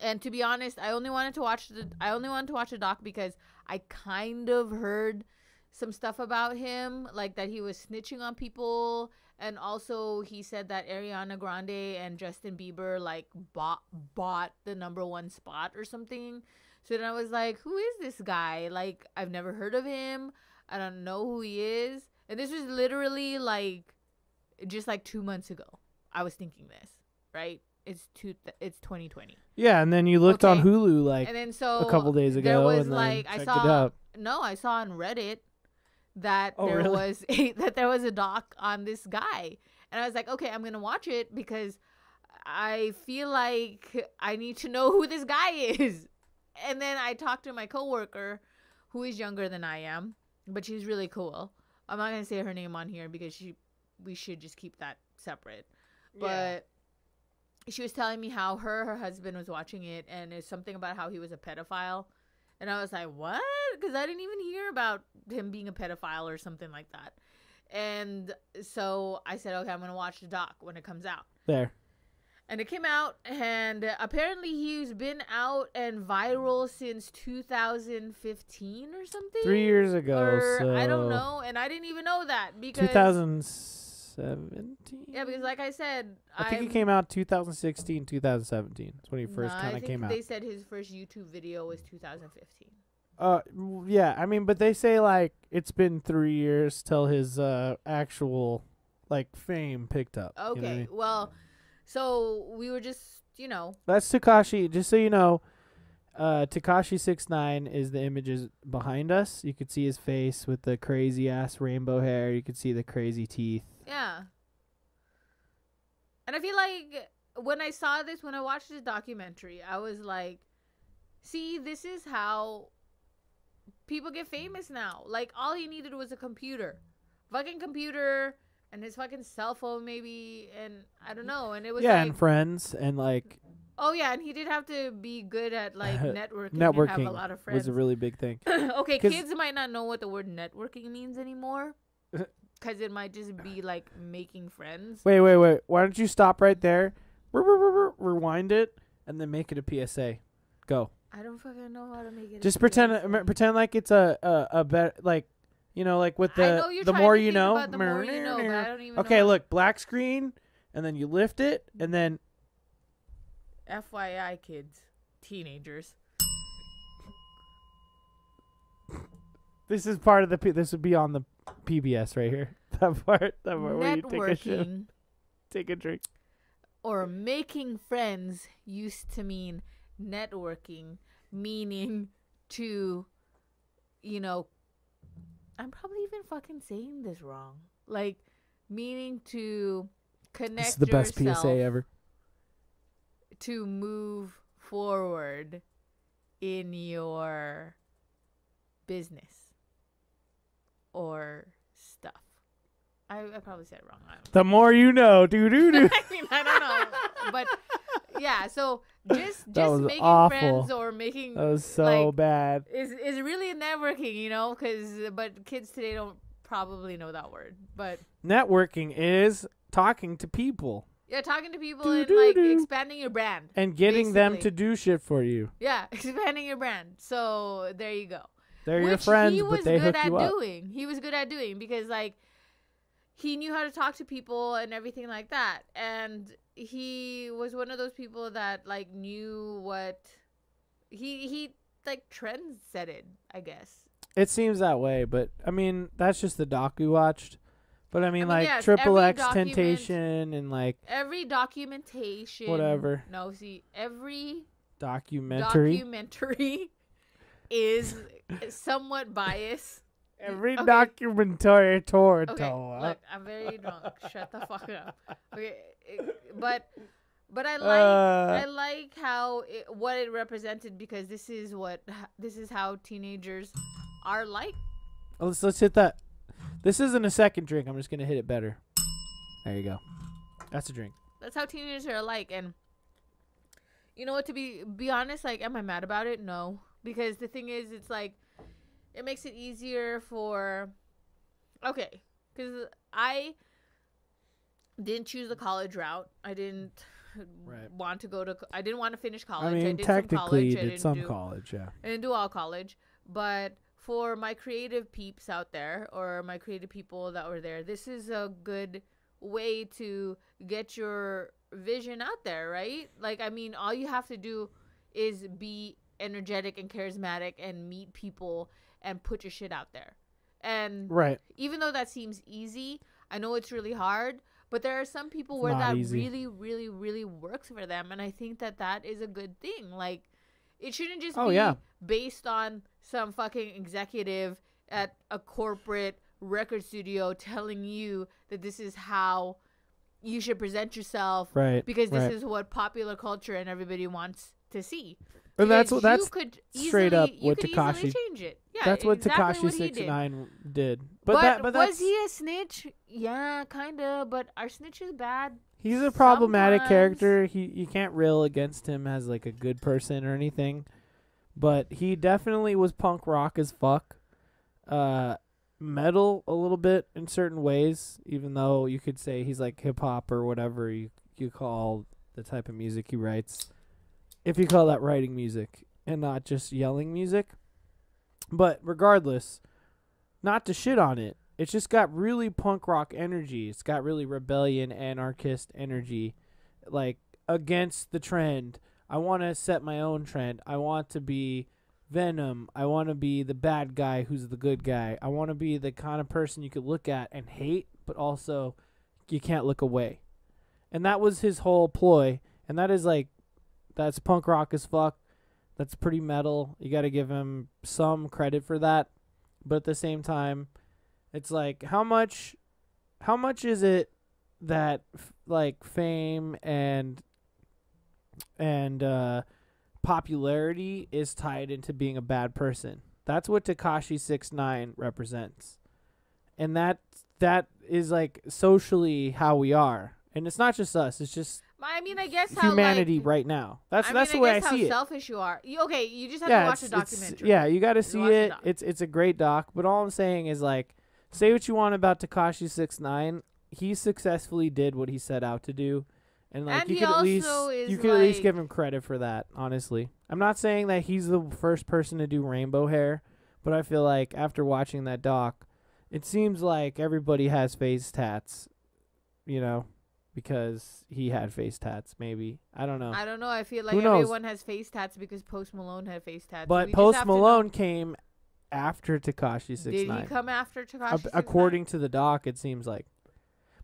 and to be honest, I only wanted to watch the I only wanted to watch the doc because I kind of heard some stuff about him, like that he was snitching on people, and also he said that Ariana Grande and Justin Bieber like bought bought the number one spot or something. So then I was like, who is this guy? Like I've never heard of him. I don't know who he is. And this was literally like just like 2 months ago. I was thinking this, right? It's two it's 2020. Yeah, and then you looked on Hulu like And then so a couple days ago there was and then like I saw no, I saw on Reddit that Oh, there really? was [LAUGHS] a, that there was a doc on this guy, and I was like, okay, I'm gonna watch it because I feel like I need to know [LAUGHS] who this guy is. And then I talked to my coworker, who is younger than I am, but she's really cool. I'm not gonna say her name on here because she we should just keep that separate. But she was telling me how her her husband was watching it and it's something about how he was a pedophile. And I was like, "What?" Cuz I didn't even hear about him being a pedophile or something like that. And so I said, "Okay, I'm going to watch the doc when it comes out." there. And it came out, and apparently he's been out and viral since 2015 or something. Three years ago. or so I don't know, and I didn't even know that because 2017. yeah, because like I said, I think I'm- it came out 2016, 2017. That's when he first Nah, kind of came out. They said his first YouTube video was 2015. Uh, yeah. I mean, but they say like it's been three years till his uh actual like fame picked up. you know I Okay, mean? well, so we were just, you know, That's Takashi. Just so you know, uh, Takashi six nine is the images behind us. You could see his face with the crazy ass rainbow hair. You could see the crazy teeth. Yeah. And I feel like when I saw this, when I watched this documentary, I was like, see, this is how people get famous now. Like, all he needed was a computer. Fucking computer and his fucking cell phone, maybe. And I don't know. And it was yeah, like, and friends and like oh, yeah. And he did have to be good at, like, [LAUGHS] networking, and have a networking lot of friends. was a really big thing. [COUGHS] okay, kids might not know what the word networking means anymore. [LAUGHS] Because it might just be like making friends. Wait, wait, wait. Why don't you stop right there? Re- re- re- re- Rewind it and then make it a PSA. Go. I don't fucking know how to make it. a Just pretend uh, pretend like it's a a, a bet like you know like with the know the more you know. the more you know, but I don't even okay, know. look, black screen and then you lift it and then FYI, kids, teenagers. this is part of the this would be on the PBS right here. [LAUGHS] That part that part where you take a shit, Networking [LAUGHS] take a drink. or making friends used to mean networking, meaning to, you know, I'm probably even fucking saying this wrong. Like, meaning to connect This is the best PSA ever. to move forward in your business or stuff. I, I probably said it wrong. The more you know, doo doo doo. [LAUGHS] I mean, I don't know, but yeah. So just [LAUGHS] just making awful. friends or making That was so Like- bad. is is really networking, you know? Because but kids today don't probably know that word. But Networking is talking to people yeah, talking to people Doo and doo like doo. expanding your brand. and getting them to do shit for you. Yeah, [LAUGHS] expanding your brand. So there you go. They're your Which friends, he but was they good hook at you up. doing. He was good at doing because like he knew how to talk to people and everything like that. And he was one of those people that like knew what he he like trend set it, I guess. It seems that way, but I mean that's just the doc we watched. But I mean, mean, like yes, Triple X document- Temptation and like Every documentation Whatever. No, see, every documentary. documentary [LAUGHS] is somewhat biased. Every okay. documentary tour. Okay, look, I'm very drunk. [LAUGHS] Shut the fuck up. Okay, but but I like Uh. I like how it, what it represented because this is what this is how teenagers are like. let's let's hit that. This isn't a second drink. I'm just gonna hit it better. There you go. That's a drink. That's how teenagers are like, and you know what? To be be honest, like, am I mad about it? No, because the thing is, it's like it makes it easier for. Okay, because I didn't choose the college route. I didn't [LAUGHS] Right. want to go to. I didn't want to finish college. I mean, did technically, some college. you did didn't some do, college, yeah. I didn't do all college, but for my creative peeps out there or my creative people that were there, this is a good way to get your vision out there, right? Like, I mean, all you have to do is be energetic and charismatic and meet people and put your shit out there. And Right. even though that seems easy, I know it's really hard, but there are some people where not that easy. really, really, really works for them, and I think that that is a good thing. Like, it shouldn't just Oh, be yeah. based on some fucking executive at a corporate record studio telling you that this is how you should present yourself Right. because this right. is what popular culture and everybody wants to see. And that's what that's straight easily, up what Takashi- change it. Yeah, that's what exactly Takashi six did. nine did. But, But, that but was he a snitch? Yeah, kinda. But are snitches bad? he's a problematic sometimes- character. He you can't rail against him as like a good person or anything. But he definitely was punk rock as fuck. Uh metal a little bit in certain ways, even though you could say he's like hip hop or whatever you you call the type of music he writes. If you call that writing music and not just yelling music. But regardless, not to shit on it. It's just got really punk rock energy. It's got really rebellion, anarchist energy, like against the trend. I want to set my own trend. I want to be Venom. I want to be the bad guy who's the good guy. I want to be the kind of person you could look at and hate, but also you can't look away. And that was his whole ploy. And that is like, that's punk rock as fuck. That's pretty metal. You got to give him some credit for that. But at the same time, it's like how much how much is it that like fame and and uh popularity is tied into being a bad person. That's what Tekashi 69 represents. And that that is like socially how we are. And it's not just us, it's just I mean, I guess how humanity like, right now. That's I that's mean, the I way I see it. selfish you are. You, okay, you just have yeah, to watch it's- documentary. yeah, you got to see it. It's it's a great doc. But all I'm saying is like, say what you want about Tekashi Six Nine. He successfully did what he set out to do, and like And you could at least you could at least give him credit for that. Honestly, I'm not saying that he's the first person to do rainbow hair, but I feel like after watching that doc, it seems like everybody has face tats. You know, because he had face tats. Maybe I don't know. I don't know. I feel like Who knows? everyone has face tats because Post Malone had face tats. but We just Post have to know- Malone came after Tekashi Six Did Nine. he come after Tekashi? Ab- according to the doc, it seems like.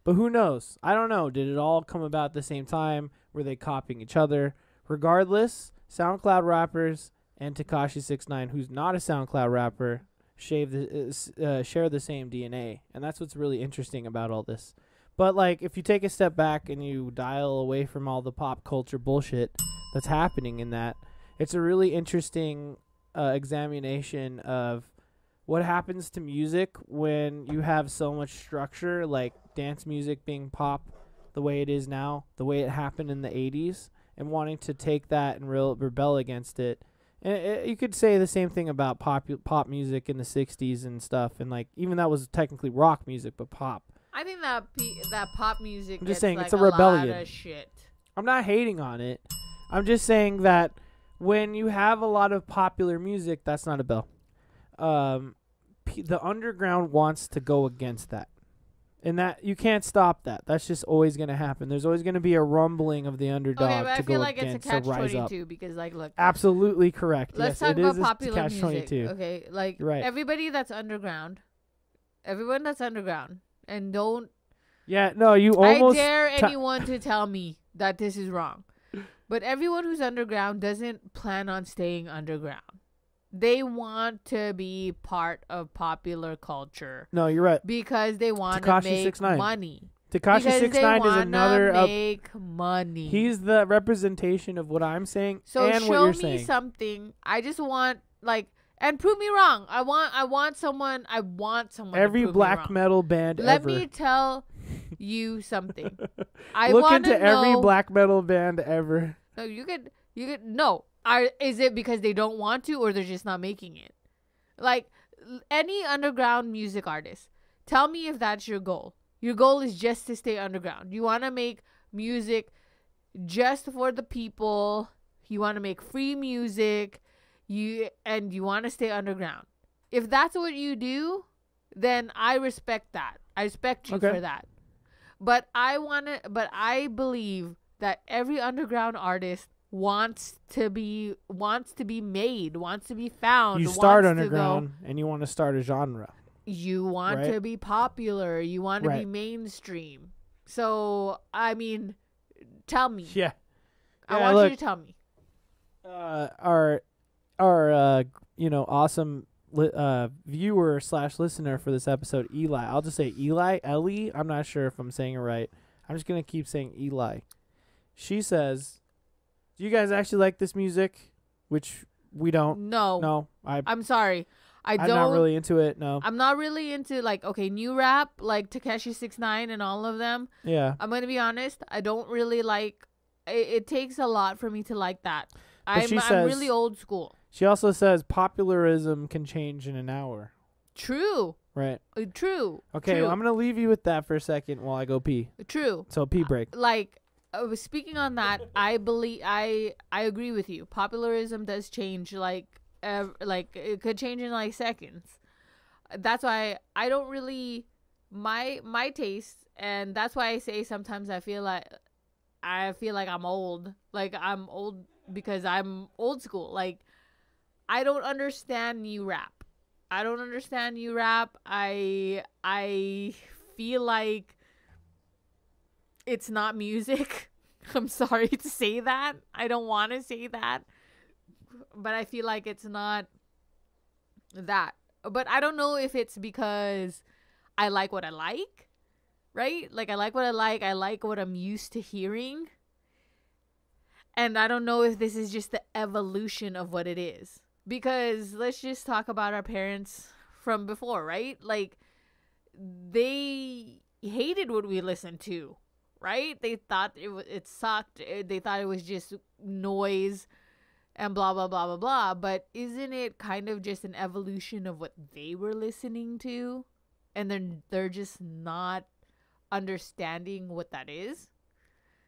But who knows? I don't know. Did it all come about at the same time? Were they copying each other? Regardless, SoundCloud rappers and Tekashi Six Nine, who's not a SoundCloud rapper, shave the, uh, s- uh, share the same DNA, and that's what's really interesting about all this. But like, if you take a step back and you dial away from all the pop culture bullshit that's happening in that, it's a really interesting uh, examination of what happens to music when you have so much structure, like dance music being pop the way it is now, the way it happened in the 80s, and wanting to take that and real rebel against it. And it, you could say the same thing about pop pop music in the 60s and stuff, and like even that was technically rock music, but pop. I think that pe- that pop music. I'm just saying, like, it's a lot rebellion. of shit. I'm not hating on it. I'm just saying that when you have a lot of popular music, that's not a bell. Um, p- the underground wants to go against that, and that you can't stop that. That's just always going to happen. There's always going to be a rumbling of the underdog Okay, but I to feel go like it's a against catch to rise twenty up. two because, like, look, Absolutely correct. let's yes, talk it about is a popular catch music. 22. Okay, like right. everybody that's underground, everyone that's underground, and don't Yeah, no, you almost I dare ta- anyone to tell me that this is wrong. But everyone who's underground doesn't plan on staying underground. They want to be part of popular culture No, you're right. because they want to make 6ix9ine. money. Tekashi Six Nine is another. Of, make money. he's the representation of what I'm saying so and what show me saying. something. I just want like and prove me wrong. I want I want someone I want someone Every me black wrong. metal band Let ever. me tell you something. [LAUGHS] I Look into know. every black metal band ever. No, you could you could no. Are is it because they don't want to or they're just not making it? Like any underground music artist, tell me if that's your goal. Your goal is just to stay underground. You want to make music just for the people. You want to make free music. You and you want to stay underground. If that's what you do, then I respect that. I respect you Okay. for that. But I want to but I believe that every underground artist wants to be wants to be made, wants to be found. You start to go- underground and you want to start a genre. you want Right? to be popular. You want to be mainstream. So I mean, tell me. Yeah. I want look, you to tell me. Uh, our our uh, you know awesome li- uh, viewer slash listener for this episode, Eli. I'll just say Eli, Ellie. I'm not sure if I'm saying it right. I'm just gonna keep saying Eli. She says, "Do you guys actually like this music?" Which we don't. No, No, I. I'm sorry. I I'm don't. not really into it. No. I'm not really into like okay new rap like Tekashi Six Nine and all of them. Yeah. I'm gonna be honest. I don't really like. It, it takes a lot for me to like that. I'm she I'm really old school. She also says popularism can change in an hour. True. Right. Uh, True. Okay. True. I'm gonna leave you with that for a second while I go pee. True. So pee break. like uh, speaking on that [LAUGHS] i believe i i agree with you popularism does change like ev- like it could change in like seconds that's why i don't really my my taste and that's why i say sometimes i feel like i feel like i'm old like i'm old because i'm old school like i don't understand new rap i don't understand new rap i i feel like it's not music. [LAUGHS] I'm sorry to say that. I don't want to say that. But I feel like it's not that. But I don't know if it's because I like what I like, right? Like I like what I like. I like what I'm used to hearing. And I don't know if this is just the evolution of what it is. Because let's just talk about our parents from before, right? Like they hated what we listened to right? They thought it it sucked. eh, They thought it was just noise and blah blah blah blah blah. But isn't it kind of just an evolution of what they were listening to, and then they're just not understanding what that is?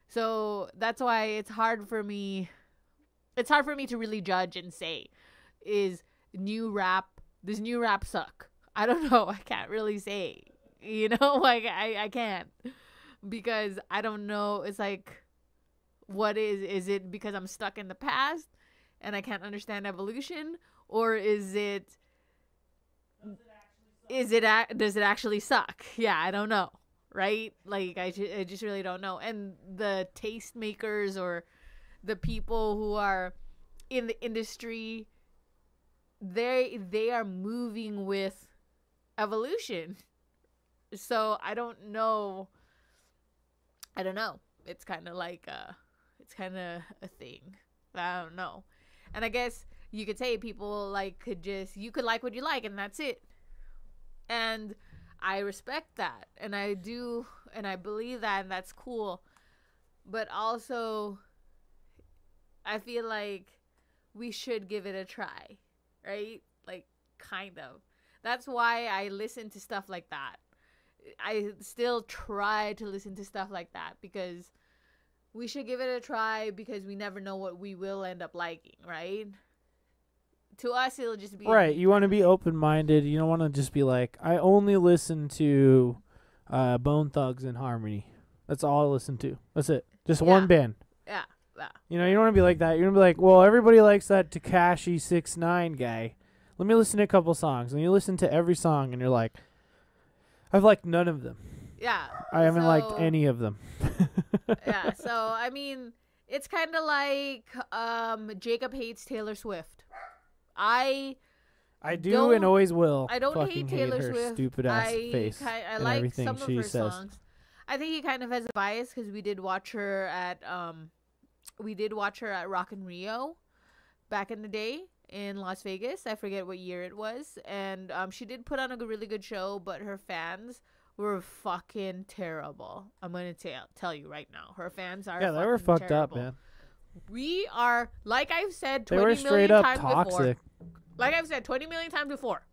So that's why it's hard for me. It's hard for me to really judge and say, is new rap This new rap suck? [LAUGHS] I don't know. I can't really say. You know, [LAUGHS] like I I can't because I don't know. It's like, what is is it because I'm stuck in the past and I can't understand evolution, or is it is it does it actually suck? Yeah, I don't know. Right? Like I, ju- I just really don't know. And the tastemakers or the people who are in the industry, they they are moving with evolution. So I don't know. I don't know. It's kind of like uh it's kind of a thing. I don't know. And I guess you could say people like could just you could like what you like and that's it. And I respect that and I do and I believe that and that's cool. But also I feel like we should give it a try, right? Like kind of. That's why I listen to stuff like that. I still try to listen to stuff like that because we should give it a try because we never know what we will end up liking, right? To us, it'll just be Right. You want to be open minded. You don't want to just be like, I only listen to uh, Bone Thugs and Harmony. That's all I listen to. That's it. Just one band. Yeah, yeah. You know, you don't want to be like that. You're gonna be like, well, everybody likes that Tekashi six nine guy. Let me listen to a couple songs, and you listen to every song, and you're like, I've liked none of them. yeah. I haven't liked any of them. [LAUGHS] yeah, so I mean, it's kind of like um Jacob hates Taylor Swift. I I do and always will. I don't hate Taylor her Swift. stupid ass I face I and like some of her says. songs. I think he kind of has a bias because we did watch her at um, we did watch her at Rock and Rio, back in the day in Las Vegas. I forget what year it was, and um, she did put on a really good show, but her fans were fucking terrible. I'm gonna tell tell you right now, her fans are Yeah, they were fucked up, man. We are like I've said They twenty million straight up times before toxic. like I've said 20 million times before,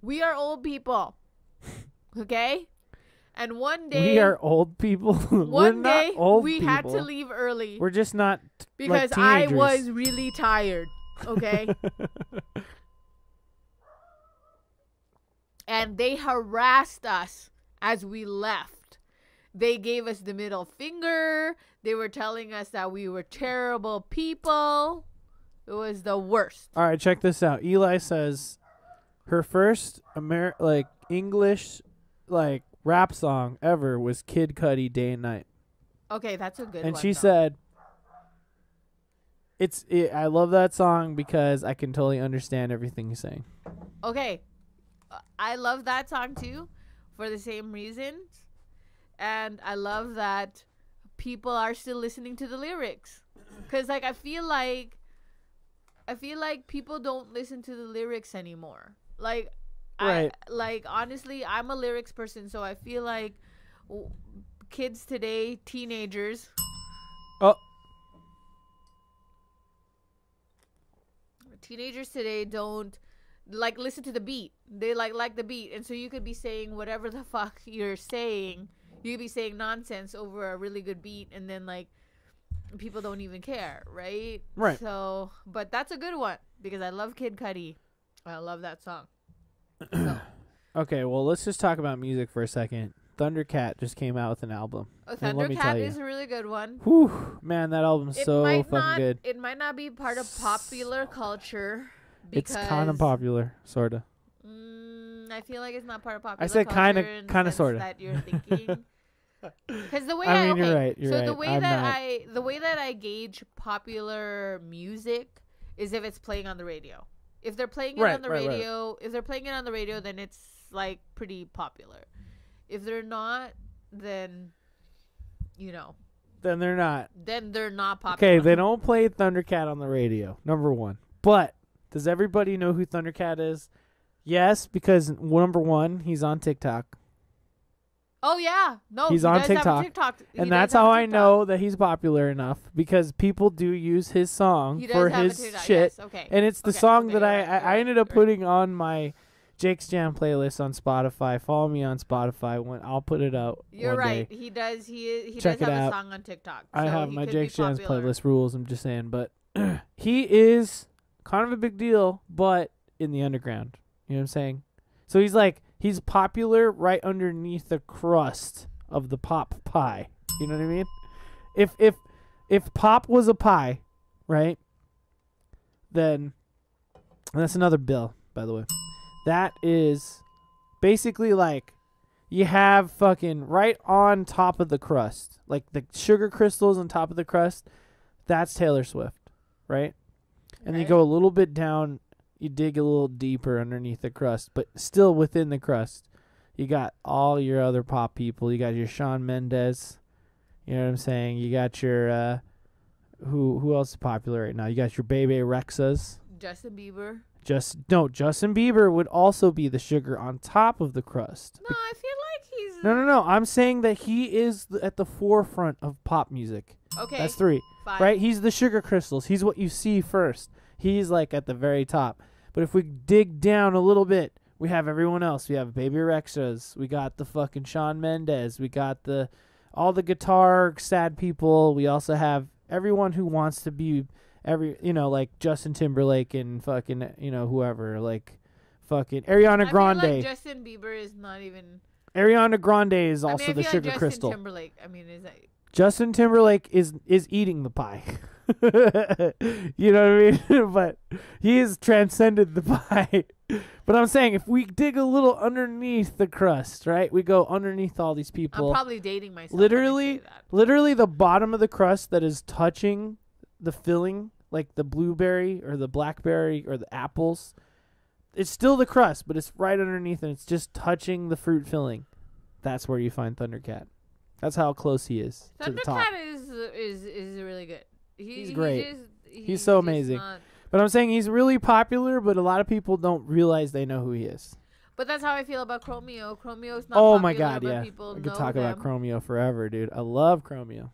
we are old people. Okay? And one day, We are old people. [LAUGHS] We're one not day, old we people. had to leave early We're just not t- because like I was really tired. Okay? [LAUGHS] and they harassed us as we left. They gave us the middle finger. They were telling us that we were terrible people. It was the worst. All right, check this out. Eli says her first Amer- like English like rap song ever was Kid Cudi Day and Night. Okay, that's a good one. and one. she though. said It's it, I love that song because I can totally understand everything you're saying. Okay, uh, I love that song too, for the same reasons, and I love that people are still listening to the lyrics, cause like I feel like, I feel like people don't listen to the lyrics anymore. Like, Right. I like honestly, I'm a lyrics person, so I feel like w- kids today, teenagers. Oh. Teenagers today don't like listen to the beat. They like like the beat, and so you could be saying whatever the [LAUGHS] fuck you're saying. You could be saying nonsense over a really good beat, and then like people don't even care, right? Right. So, but that's a good one because I love Kid Cudi. I love that song. So, [CLEARS THROAT] Okay, well let's just talk about music for a second. Thundercat just came out with an album. oh, And let me tell Thundercat you. is a really good one. Whew, man, that album's It so might fucking not. good. It might not be part of popular culture. It's kind of popular, sorta. Mm, I feel like it's not part of popular. I said kinda- in the kinda, sense sorta. That you're thinking. [LAUGHS] Because the way I I, mean, you're right, you're so the way I'm that not- I the way that I gauge popular music is if it's playing on the radio. If they're playing it Right, on the right, right. radio, if they're playing it on the radio, then it's like pretty popular. If they're not, then you know, Then they're not. then they're not popular. Okay, they don't play Thundercat on the radio. Number one. But does everybody know who Thundercat is? Yes, because number one, he's on TikTok, Oh yeah, no, He's he on does have a TikTok, TikTok. And that's how I know that he's popular enough because people do use his song for his shit, yes, okay. and it's the Okay, song okay, that I right, I, you're I right, ended up right. putting on my Jake's Jam playlist on Spotify. Follow me on Spotify when I'll put it out. You're right. Day. He does. He he Check does have out. a song on TikTok. I have my Jake's Jam's popular. playlist rules. I'm just saying, but [CLEARS THROAT] he is kind of a big deal, but in the underground. You know what I'm saying? So he's like he's popular right underneath the crust of the pop pie. You know what I mean? If if if pop was a pie, right? Then and that's another bill, by the way. That is basically like you have fucking right on top of the crust, like the sugar crystals on top of the crust. That's Taylor Swift, right? And then you go a little bit down, you dig a little deeper underneath the crust, but still within the crust. You got all your other pop people. You got your Shawn Mendes. You know what I'm saying? You got your uh who who else is popular right now? You got your Bebe Rexhas. Justin Bieber. Just no, Justin Bieber would also be the sugar on top of the crust. No, I feel like he's No, no, no. I'm saying that he is at the forefront of pop music. okay. That's three, fine. right? He's the sugar crystals. He's what you see first. He's like at the very top. But if we dig down a little bit, we have everyone else. We have Bebe Rexhas. We got the fucking Shawn Mendes. We got the all the guitar sad people. We also have everyone who wants to be every you know like Justin Timberlake and fucking you know whoever like fucking Ariana I Grande. like Justin Bieber is not even. Ariana Grande is also I mean, the like sugar Justin crystal. Timberlake. I mean, is that Justin Timberlake is is eating the pie. [LAUGHS] you know what I mean? [LAUGHS] but he has transcended the pie. [LAUGHS] but I'm saying if we dig a little underneath the crust, right? We go underneath all these people. I'm probably dating myself. when I say literally literally the bottom of the crust that is touching the filling, like the blueberry or the blackberry or the apples. It's still the crust, but it's right underneath and it's just touching the fruit filling. That's where you find Thundercat. That's how close he is to the top. Thundercat is is is really good. He, He's he great. just- He's so just amazing. not- But I'm saying he's really popular, but a lot of people don't realize they know who he is. But that's how I feel about Chromeo. Chromeo's not oh popular, my god, but yeah. People I could know talk them. about Chromeo forever, dude. I love Chromeo.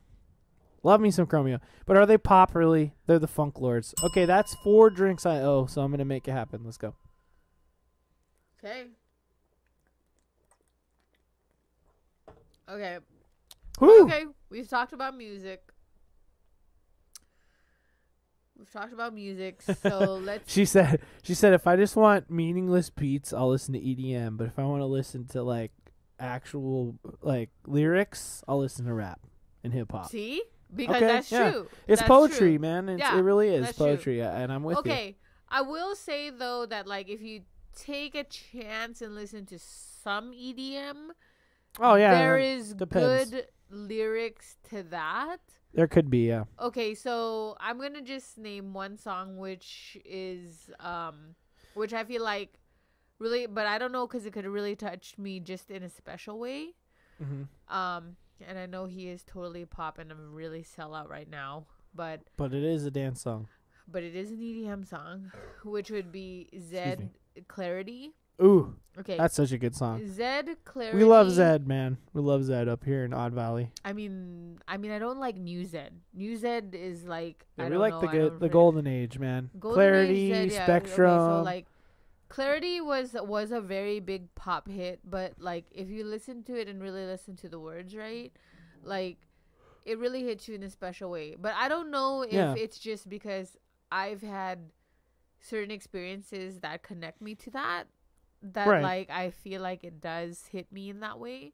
Love me some Chromeo. But are they pop really? They're the funk lords. Okay, that's four drinks I owe, so I'm gonna make it happen. Let's go. Okay. Okay. Whew. Okay. We've talked about music. We've talked about music, [LAUGHS] so let's. She said she said if I just want meaningless beats, I'll listen to EDM. But if I want to listen to like actual like lyrics, I'll listen to rap and hip hop. See, because Okay, that's yeah. true. It's That's poetry, true. man. It's, Yeah, it really is true. poetry, and I'm with you. Okay, I will say though that like if you take a chance and listen to some EDM, Oh yeah, there is depends. good lyrics to that. There could be, yeah. Okay, so I'm gonna just name one song, which is um, which I feel like really, but I don't know because it could really touch me just in a special way. Mm-hmm. Um, and I know he is totally popping and really sell out right now, but But it is a dance song. but it is an EDM song, which would be Zedd Clarity. Ooh, Okay, that's such a good song. Zedd Clarity. We love Zedd, man. We love Zedd up here in Odd Valley. I mean, I mean, I don't like New Zedd. New Zedd is like Yeah, I we like know, the good, the golden age, man. Golden Clarity, Age Zedd, yeah, Spectrum. Okay, so like Clarity was was a very big pop hit, but like if you listen to it and really listen to the words right, like it really hits you in a special way. But I don't know if Yeah. it's just because I've had certain experiences that connect me to that that Right. like I feel like it does hit me in that way.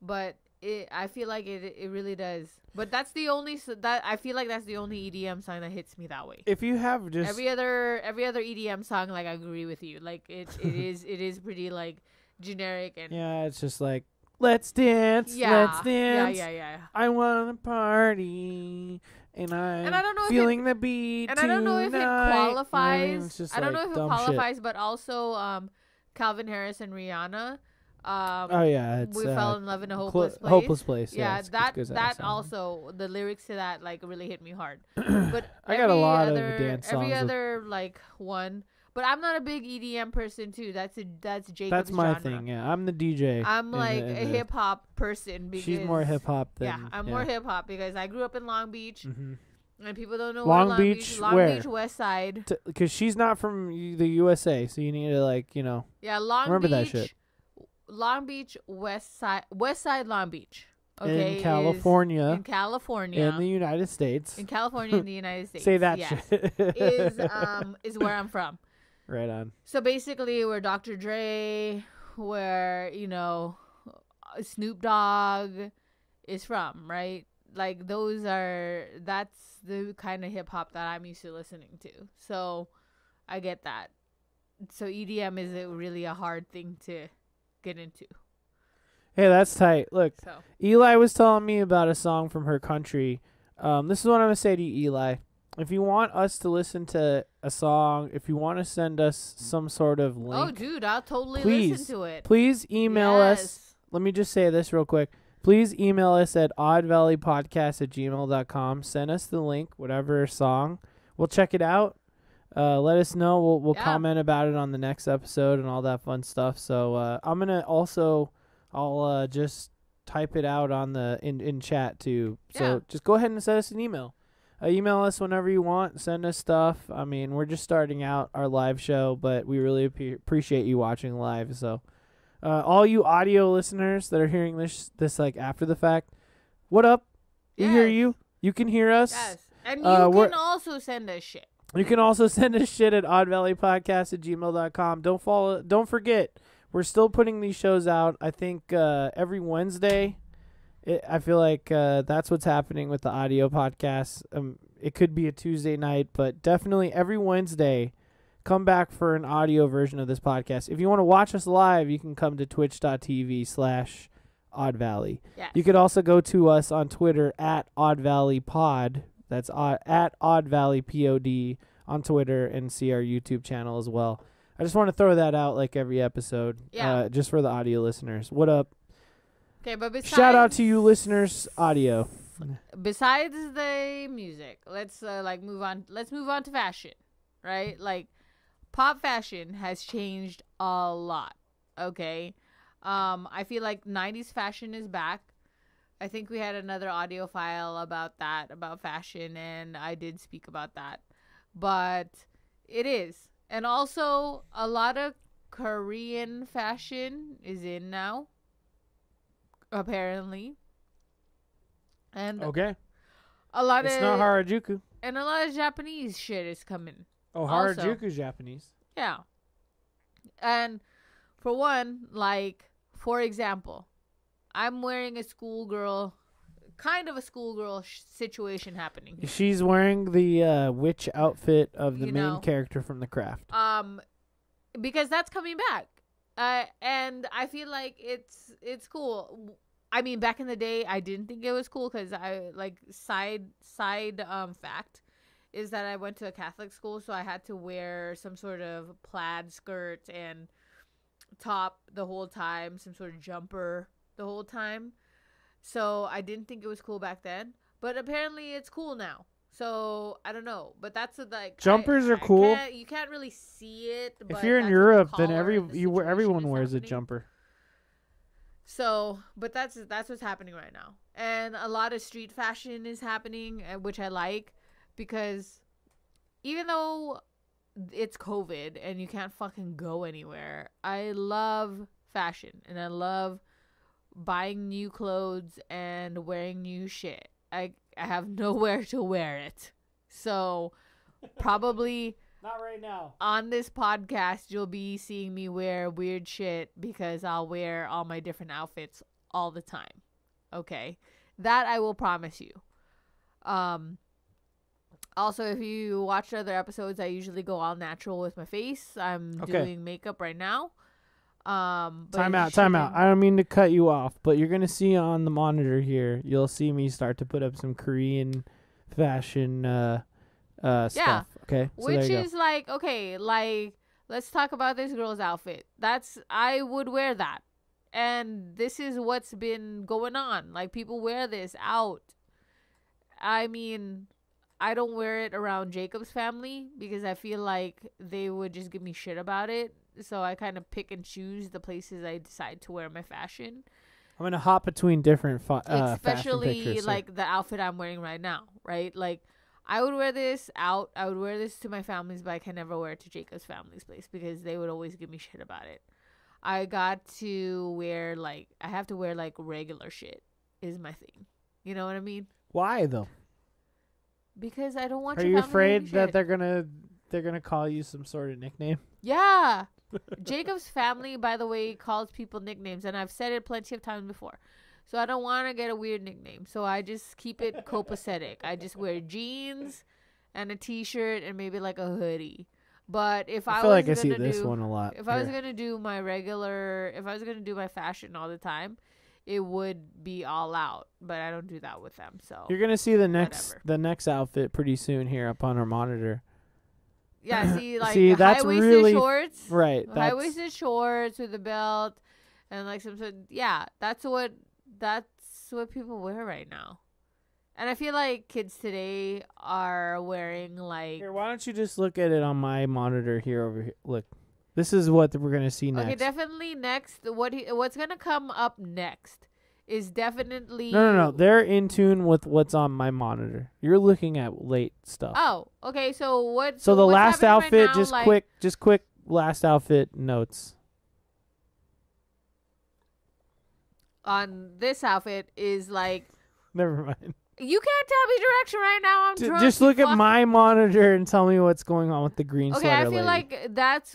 But it I feel like it it really does. But that's the only that I feel like that's the only EDM song that hits me that way if you have just every other every other EDM song like I agree with you like it [LAUGHS] it is it is pretty like generic and yeah, it's just like let's dance, yeah let's dance. yeah yeah yeah. I want to party, and I'm I don't know if it- feeling the beat. and I don't know if it tonight. Know I mean? qualifies I don't know if it dumb shit. qualifies but also um Calvin Harris and Rihanna um Oh yeah, it's we uh, fell in love in a cl- hopeless place hopeless place. yeah, it's- it's that good that song. also the lyrics to that like really hit me hard [CLEARS THROAT] but I got a every lot of other, dance every songs with- other like one but I'm not a big EDM person too that's a that's Jacob's That's my genre. thing. Yeah, I'm the DJ. I'm in the- like a hip hop person because She's more hip hop than yeah, I'm more hip hop because I grew up in Long Beach, hmm and people don't know Long where Long Beach, Beach, Long where? Beach West Side. Because she's not from the USA, so you need to like you know. Yeah, Long Remember that shit. Long Beach West Side, West Side Long Beach. Okay, in California, in California, in the United States. in California, in the [LAUGHS] United States. Say that yes, shit. is [LAUGHS] um is where I'm from. right on. So basically, where Dr. Dre, where you know Snoop Dogg is from, right? Like those are that's the kind of hip hop that I'm used to listening to. So I get that. So EDM is a, really a hard thing to get into. Hey, that's tight. Look, So Eli was telling me about a song from her country. Um, this is what I'm gonna say to you, Eli. If you want us to listen to a song, if you want to send us some sort of link, oh, dude, I'll totally Please, listen to it. please email us. Let me just say this real quick. Please email us at oddvalleypodcast at gmail.com. Send us the link, whatever song. We'll check it out. Uh, let us know. We'll we'll Yeah. comment about it on the next episode and all that fun stuff. So uh, I'm gonna also I'll uh, just type it out on the in in chat too. So Yeah. just go ahead and send us an email. Uh, email us whenever you want. Send us stuff. I mean, we're just starting out our live show, but we really appe- appreciate you watching live. So, uh, all you audio listeners that are hearing this this like after the fact, what up? We hear you. You can hear us. Yes. And you Uh, can also send us shit. You can also send us shit at oddvalleypodcast at gmail.com. Don't follow don't forget, we're still putting these shows out. I think uh, every Wednesday. It, I feel like uh, that's what's happening with the audio podcast. Um, it could be a Tuesday night, but definitely every Wednesday, come back for an audio version of this podcast. If you want to watch us live, you can come to twitch.tv slash Odd Valley. Yes. You could also go to us on Twitter at Odd Valley Pod. That's odd, at Odd Valley Pod on Twitter and see our YouTube channel as well. I just want to throw that out like every episode, Yeah. uh, just for the audio listeners. What up? Okay, but besides Shout out to you listeners, audio. besides the music, let's uh, like move on. Let's move on to fashion, right? Like pop fashion has changed a lot. Okay, um, I feel like '90s fashion is back. I think we had another audio file about that about fashion, and I did speak about that. But it is, and also a lot of Korean fashion is in now. Apparently. And Okay, a lot it's of not Harajuku. and a lot of Japanese shit is coming. Oh, Also- Harajuku's Japanese. Yeah. And for one, like for example, I'm wearing a schoolgirl kind of a schoolgirl sh- situation happening. here. She's wearing the uh, witch outfit of the You main know. character from The Craft. Um because that's coming back. Uh and I feel like it's it's cool. I mean, back in the day, I didn't think it was cool because I like side side um fact is that I went to a Catholic school, so I had to wear some sort of plaid skirt and top the whole time, some sort of jumper the whole time. So I didn't think it was cool back then, but apparently it's cool now. So I don't know, but that's a, like I- Jumpers are I cool. can't- you can't really see it. If you're in that's what the Europe, then every the you everyone wears a jumper. So, but that's that's what's happening right now, and a lot of street fashion is happening, uh, which I like because even though it's COVID and you can't fucking go anywhere, I love fashion and I love buying new clothes and wearing new shit. I I have [LAUGHS] nowhere to wear it, so probably [LAUGHS] Not right now. on this podcast, you'll be seeing me wear weird shit because I'll wear all my different outfits all the time. Okay. That I will promise you. Um also if you watch other episodes, I usually go all natural with my face. I'm Okay. doing makeup right now. Um but Time out, time out. I don't mean to cut you off, but you're gonna see on the monitor here. You'll see me start to put up some Korean fashion uh, uh, stuff. Okay, so Which you go. is like, okay, like let's talk about this girl's outfit. That's I would wear that. And this is what's been going on. Like people wear this out. I mean, I don't wear it around Jacob's family because I feel like they would just give me shit about it. So I kind of pick and choose the places I decide to wear my fashion. I'm gonna hop between different fa- uh, fashion Especially pictures. like the outfit I'm wearing right now, right? Like I would wear this out. I would wear this to my family's, but I can never wear it to Jacob's family's place because they would always give me shit about it. I got to wear like I have to wear like regular shit is my thing. You know what I mean? why though? Because I don't want. Are you afraid that shit. they're gonna they're gonna call you some sort of nickname? Yeah. [LAUGHS] Jacob's family, by the way, calls people nicknames, and I've said it plenty of times before. So I don't want to get a weird nickname. So I just keep it [LAUGHS] copacetic. I just wear jeans and a t-shirt and maybe like a hoodie. But if I, I feel was like I see this do, one a lot. if I was gonna do my regular, if I was gonna do my fashion all the time, it would be all out. But I don't do that with them. So You're gonna see the next Whatever. the next outfit pretty soon here up on our monitor. yeah, [LAUGHS] see, like See, that's high-waisted really- shorts. Right. high waisted shorts with a belt and like some sort yeah that's what that's what people wear right now and i feel like kids today are wearing like here, why don't you just look at it on my monitor here over here? Look, this is what we're gonna see next. okay definitely next what he, what's gonna come up next is definitely no, no, no. They're in tune with what's on my monitor. You're looking at late stuff. oh okay so what so the last happening right outfit, now, just like, quick, just quick last outfit notes. on this outfit is like [LAUGHS] Never mind. you can't tell me direction right now i'm drunk, just look at my monitor and tell me what's going on with the green Okay, I feel lady. like that's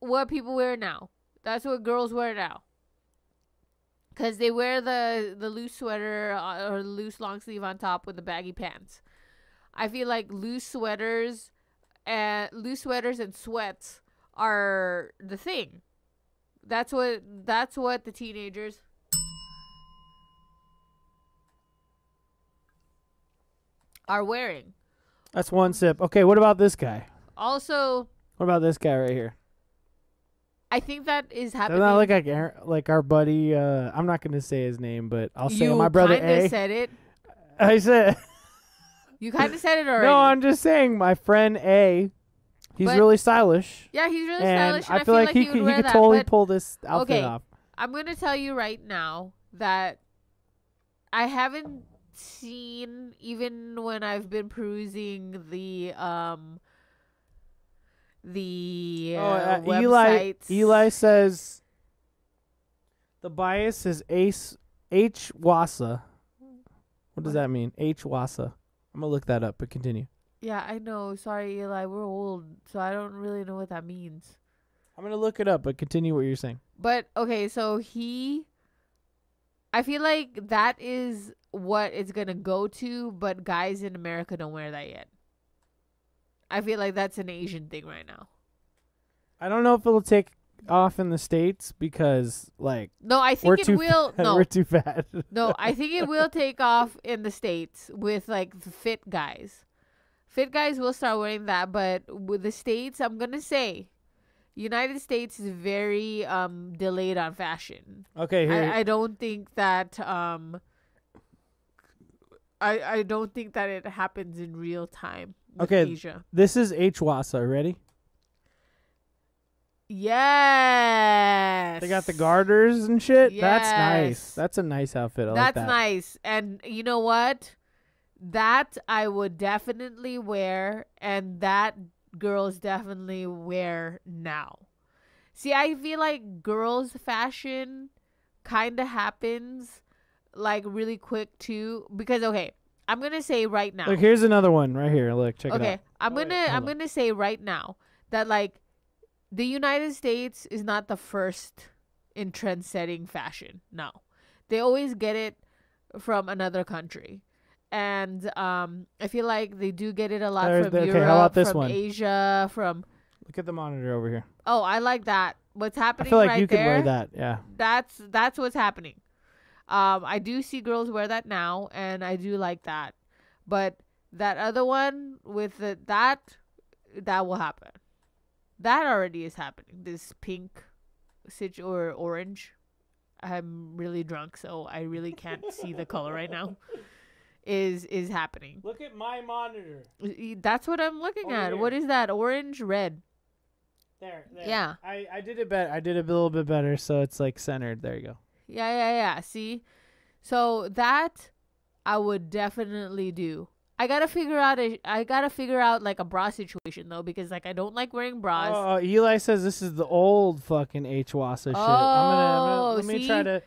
what people wear now. That's what girls wear now. Cause they wear the the loose sweater uh, or loose long sleeve on top with the baggy pants. I feel like loose sweaters and loose sweaters and sweats are the thing. That's what that's what the teenagers are wearing. That's one sip. Okay, what about this guy? Also, What about this guy right here? I think that is happening. look like Aaron- like our buddy? Uh, I'm not gonna say his name, but I'll say you my brother A. said it. [LAUGHS] I said You kind of said it [LAUGHS] already. no. I'm just saying my friend A. He's But- really stylish, yeah, he's really stylish, and I feel like, he would could he could that. totally pull this outfit Okay. off. I'm gonna tell you right now that I haven't seen even when I've been perusing the um the Oh, uh, uh, Eli. Eli says the bias is Ace Hwasa. What does that mean? Hwasa. I'm gonna look that up, but continue. Yeah, I know. Sorry, Eli. We're old, so I don't really know what that means. I'm gonna look it up, but continue what you're saying. But okay, so he I feel like that is what it's gonna go to, but guys in America don't wear that yet. I feel like that's an Asian thing right now. I don't know if it'll take off in the states because like No, I think it [LAUGHS] will. fat. No, we're too fat. no, [LAUGHS] I think it will take off in the states with like the fit guys. Fit guys will start wearing that, but with the states, I'm gonna say, United States is very um delayed on fashion. okay, here. I, I don't think that um. I I don't think that it happens in real time. Okay, Asia. this is Hwasa. Ready? Yes. They got the garters and shit. That's nice. That's a nice outfit. I like That's that. nice. And you know what? That I would definitely wear, and that girls definitely wear now. See, I feel like girls' fashion kind of happens like really quick too. Because okay, I'm gonna say right now. Look, here's another one right here. Look, check it out. okay. I'm gonna I'm on. gonna say right now that like the United States is not the first in trend setting fashion. No. They always get it from another country. And um I feel like they do get it a lot There's from okay, Europe, how about this from one? Asia, from Look at the monitor over here. Oh, I like that. What's happening? I feel like right you could wear that. Yeah. That's that's what's happening. Um, I do see girls wear that now, and I do like that. But that other one with the that that will happen. That already is happening. This pink, situ or orange. I'm really drunk, so I really can't see the color right now. Is is happening. Look at my monitor. That's what I'm looking Over at. here. What is that? Orange, red. There, there. Yeah. I, I did it better. I did it a little bit better, so it's like centered. There you go. Yeah, yeah, yeah. See? So that I would definitely do. I gotta figure out a I gotta figure out like a bra situation though, because like I don't like wearing bras. Oh, uh, Eli says this is the old fucking Hwasa shit. I'm gonna, I'm gonna Oh, let me try to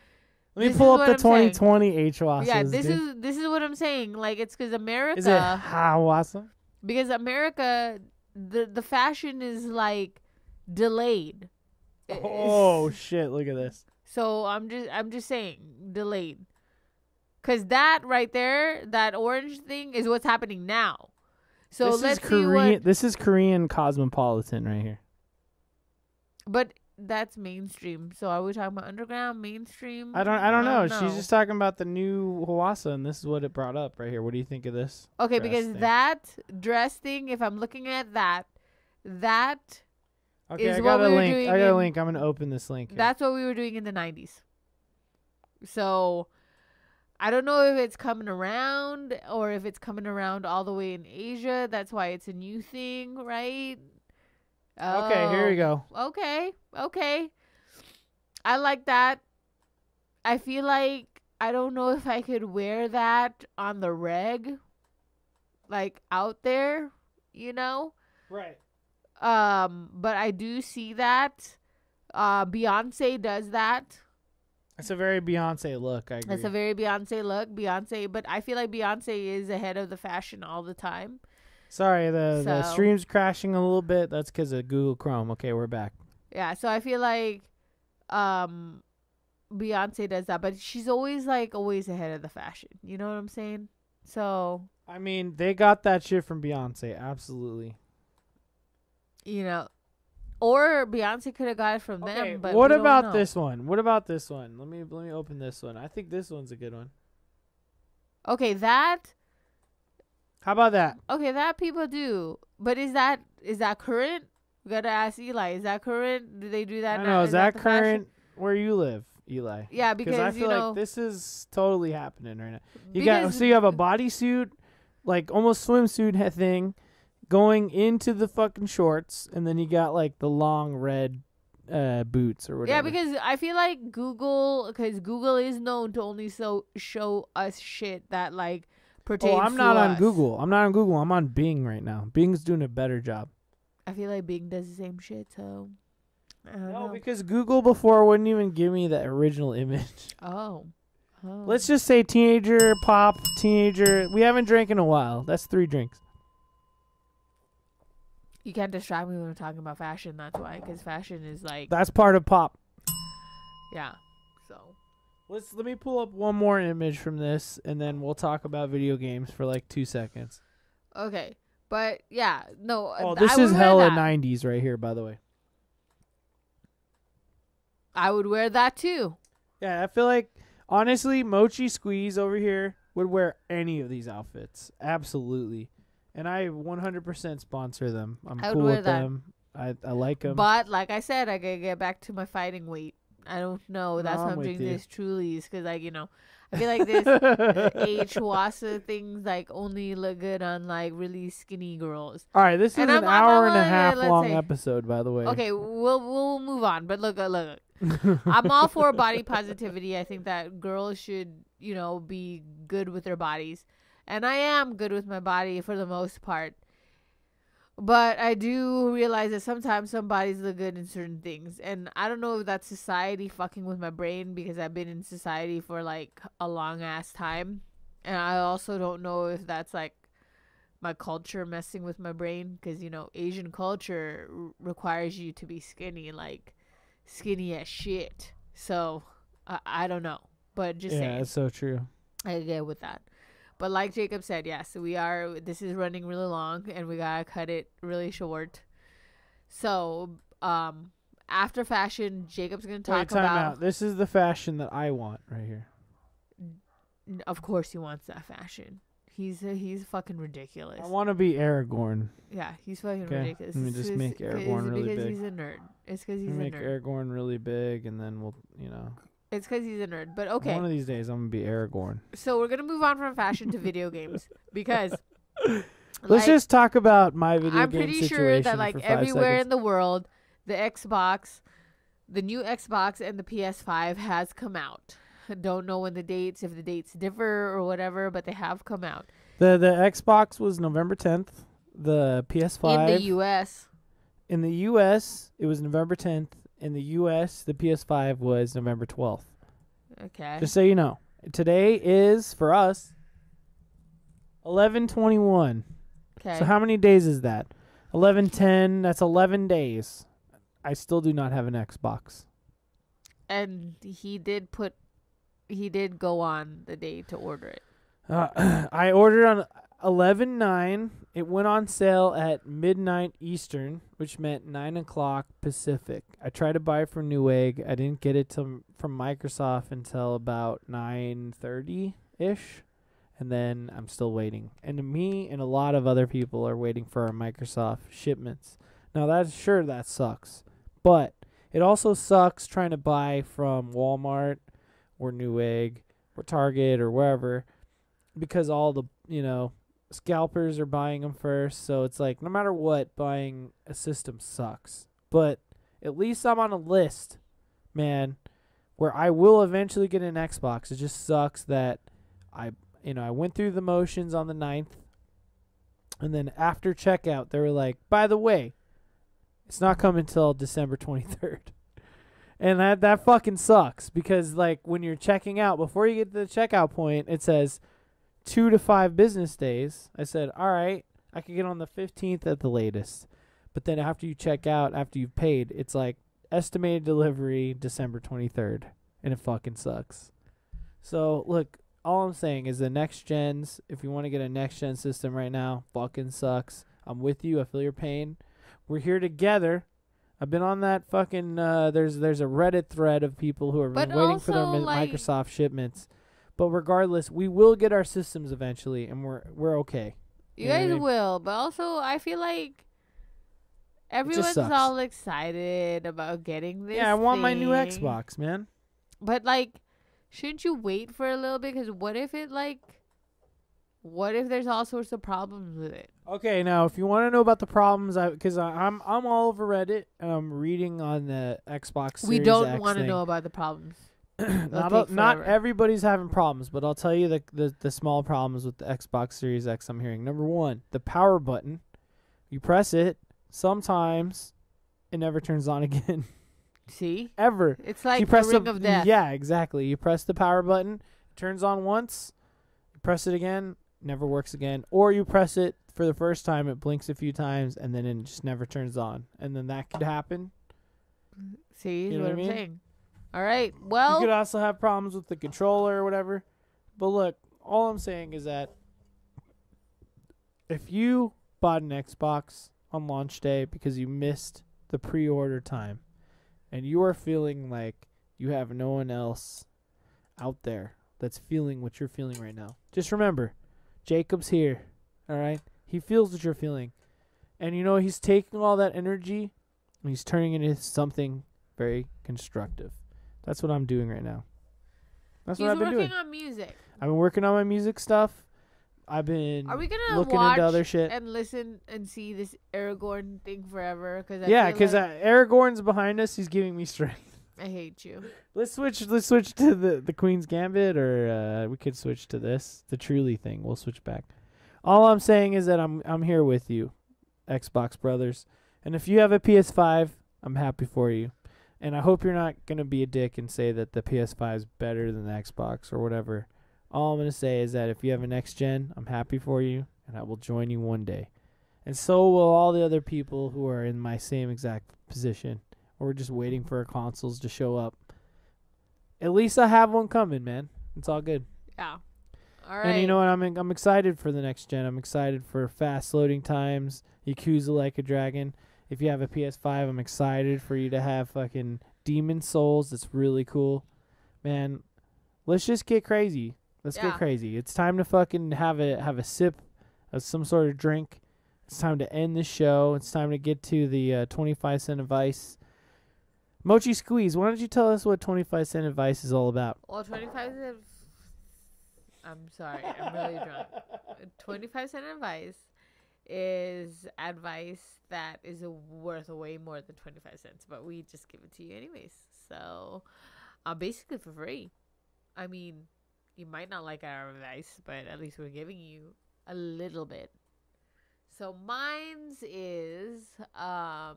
let me This pull up the I'm 2020 Hwasas. yeah, this dude. is this is what I'm saying. Like it's because America Is it Hwasa? because America the the fashion is like delayed. It's- Oh shit! Look at this. So I'm just I'm just saying delayed. Cause that right there, that orange thing is what's happening now. So this let's is see Korean. what This is Korean cosmopolitan right here. but that's mainstream. So are we talking about underground, mainstream? I don't. I don't know. She's just talking about the new Hwasa, and this is what it brought up right here. What do you think of this? Okay, because thing? that dress thing, if I'm looking at that, that Okay, is I what a we were link. doing I got a in- link. I'm gonna open this link. here. that's what we were doing in the 90s. So I don't know if it's coming around or if it's coming around all the way in Asia. That's why it's a new thing, right? okay, here we Oh, go. Okay, okay. I like that. I feel like I don't know if I could wear that on the reg, like out there, you know. Right. Um, but I do see that. Uh, Beyonce does that. It's a very Beyonce look. I agree. That's a very Beyonce look. Beyonce, but I feel like Beyonce is ahead of the fashion all the time. Sorry, the the stream's crashing a little bit. That's because of Google Chrome. Okay, we're back. Yeah, so I feel like um Beyonce does that, but she's always like always ahead of the fashion. You know what I'm saying? So, I mean, they got that shit from Beyonce. Absolutely. You know, or Beyonce could have got it from Okay, them, but what about this one? What about this one? Let me let me open this one. I think this one's a good one. Okay, that How about that? okay, that people do. But is that is that current? We gotta ask Eli. Is that current? Do they do I that don't now? know. Is that the fashion? current where you live, Eli? Yeah, because I feel know like this is totally happening right now. You got so you have a bodysuit, like almost swimsuit [LAUGHS] thing, going into the fucking shorts, and then you got like the long red uh boots or whatever. Yeah, because I feel like Google, because Google is known to only so show us shit that like pertains. Oh, I'm not on. Google. I'm not on Google. I'm on Bing right now. Bing's doing a better job. I feel like Bing does the same shit, so No, know. because Google before wouldn't even give me the original image. [LAUGHS] oh, oh. Let's just say teenager, pop, teenager. We haven't drank in a while. That's three drinks. You can't distract me when we're talking about fashion. That's why, because fashion is like, That's part of pop. yeah. So Let's let me pull up one more image from this, and then we'll talk about video games for like two seconds. okay, but yeah, no. Oh, uh, this I is hella '90s right here, by the way. I would wear that too. Yeah, I feel like honestly, Mochi Squeeze over here would wear any of these outfits. Absolutely. And I 100% sponsor them. I'm I would cool wear with that. them. I, I like them. But like I said, I gotta get back to my fighting weight. I don't know. That's why I'm I'm with drinking you. this Trulies because like you know, I feel like this [LAUGHS] uh, Hwasa things like only look good on like really skinny girls. All right, this is And an I'm- I'm- hour and a half let's long say- episode, by the way. Okay, we'll we'll move on. But look, uh, look, [LAUGHS] I'm all for body positivity. I think that girls should, you know, be good with their bodies. And I am good with my body for the most part. But I do realize that sometimes some bodies look good in certain things. And I don't know if that's society fucking with my brain because I've been in society for like a long ass time. And I also don't know if that's like my culture messing with my brain because, you know, Asian culture r- requires you to be skinny, like skinny as shit. So I, I don't know. But just yeah, saying. it's so true. I get with that. But like Jacob said, yes, we are. This is running really long, and we gotta cut it really short. So, um, after fashion, Jacob's gonna Wait, talk time about. out. This is the fashion that I want right here. Of course, he wants that fashion. He's he's fucking ridiculous. I want to be Aragorn. yeah, he's fucking Okay, ridiculous. let me just make Aragorn really big. because he's a nerd. It's because he's a gonna make nerd. Aragorn really big, and then we'll, you know, it's because he's a nerd. But okay, one of these days I'm gonna be Aragorn. so we're gonna move on from fashion to video games [LAUGHS] because. Let's like, just talk about my video I'm game pretty sure that like everywhere seconds. in the world, the Xbox, the new Xbox and the PS5 has come out. Don't know when the dates, if the dates differ or whatever, but they have come out the the Xbox was November 10th. The PS5 in the U.S. in the US it was November 10th. In the US, the PS5 was November 12th. Okay, Just so you know, today is for us 11:21. okay. So how many days is that? 11:10. That's 11 days. I still do not have an Xbox. and he did put, he did go on the day to order it. Uh, [CLEARS THROAT] I ordered on 11:9. It went on sale at midnight Eastern, which meant nine o'clock Pacific. I tried to buy from Newegg. I didn't get it from Microsoft until about 9:30 ish, and then I'm still waiting. And me and a lot of other people are waiting for our Microsoft shipments. Now that's sure that sucks, but it also sucks trying to buy from Walmart or Newegg or Target or wherever because all the you know scalpers are buying them first so it's like no matter what buying a system sucks. But at least i'm on a list man where i will eventually get an xbox. It just sucks that i you know i went through the motions on the 9th and then after checkout they were like by the way it's not coming until december 23rd [LAUGHS] and that that fucking sucks because like when you're checking out before you get to the checkout point it says two to five business days. I said, all right, I could get on the 15th at the latest. But then after you check out, after you've paid, it's like estimated delivery December 23rd. And it fucking sucks. So, look, all I'm saying is the next gens, if you want to get a next gen system right now, fucking sucks. I'm with you. I feel your pain. We're here together. I've been on that fucking uh there's there's a Reddit thread of people who are waiting for their like- Microsoft shipments. But regardless, we will get our systems eventually, and we're we're okay. You You what I guys mean? will, but also I feel like everyone's all excited about getting this. yeah, I want my new. Xbox, man. But like, shouldn't you wait for a little bit? Because what if it like, what if there's all sorts of problems with it? Okay, now if you want to know about the problems, I because I'm I'm all over Reddit and I'm reading on the Xbox. we don't want to know about the problems. [CLEARS THROAT] not a- not everybody's having problems, but I'll tell you the, the the small problems with the Xbox Series X. I'm hearing number one, the power button. You press it, sometimes it never turns on [LAUGHS] again, See, ever. it's like you press the ring the, of death. Yeah, exactly. You press the power button, it turns on once. You press it again, never works again. Or you press it for the first time, it blinks a few times, and then it just never turns on. And then that could happen. See, You know what, what I I'm mean? saying. All right. Well, you could also have problems with the controller or whatever. But look, all I'm saying is that if you bought an Xbox on launch day because you missed the pre-order time and you are feeling like you have no one else out there that's feeling what you're feeling right now, just remember, Jacob's here. All right, he feels what you're feeling, and you know he's taking all that energy and he's turning it into something very constructive. That's what I'm doing right now. That's He's what I've been doing. working on music. I've been working on my music stuff. I've been Are we gonna looking watch into other shit. and listen and see this Aragorn thing forever? Because yeah, because because uh, Aragorn's behind us. He's giving me [LAUGHS] strength. I hate you. Let's switch. Let's switch to the the Queen's Gambit, or uh, we could switch to this, the Truly thing. We'll switch back. All I'm saying is that I'm I'm here with you, Xbox brothers. And if you have a PS5, I'm happy for you. And I hope you're not gonna be a dick and say that the PS5 is better than the Xbox or whatever. All I'm gonna say is that if you have a next gen, I'm happy for you, and I will join you one day. And so will all the other people who are in my same exact position. Or we're just waiting for our consoles to show up. At least I have one coming, man. It's all good. Yeah. All right. And you know what? I'm I'm excited for the next gen. I'm excited for fast loading times. Yakuza Like a Dragon. If you have a PS5, I'm excited for you to have fucking Demon's Souls. That's really cool, man. Let's just get crazy. Let's Yeah. get crazy. It's time to fucking have a have a sip of some sort of drink. It's time to end the show. It's time to get to the uh, 25 cent advice. Mochi Squeeze, why don't you tell us what 25 cent advice is all about? Well, 25 cent. I'm sorry. I'm really drunk. [LAUGHS] 25 cent advice is advice that is worth way more than 25 cents, but we just give it to you anyways. So, uh, basically for free. I mean, you might not like our advice, but at least we're giving you a little bit. So, mine's is um,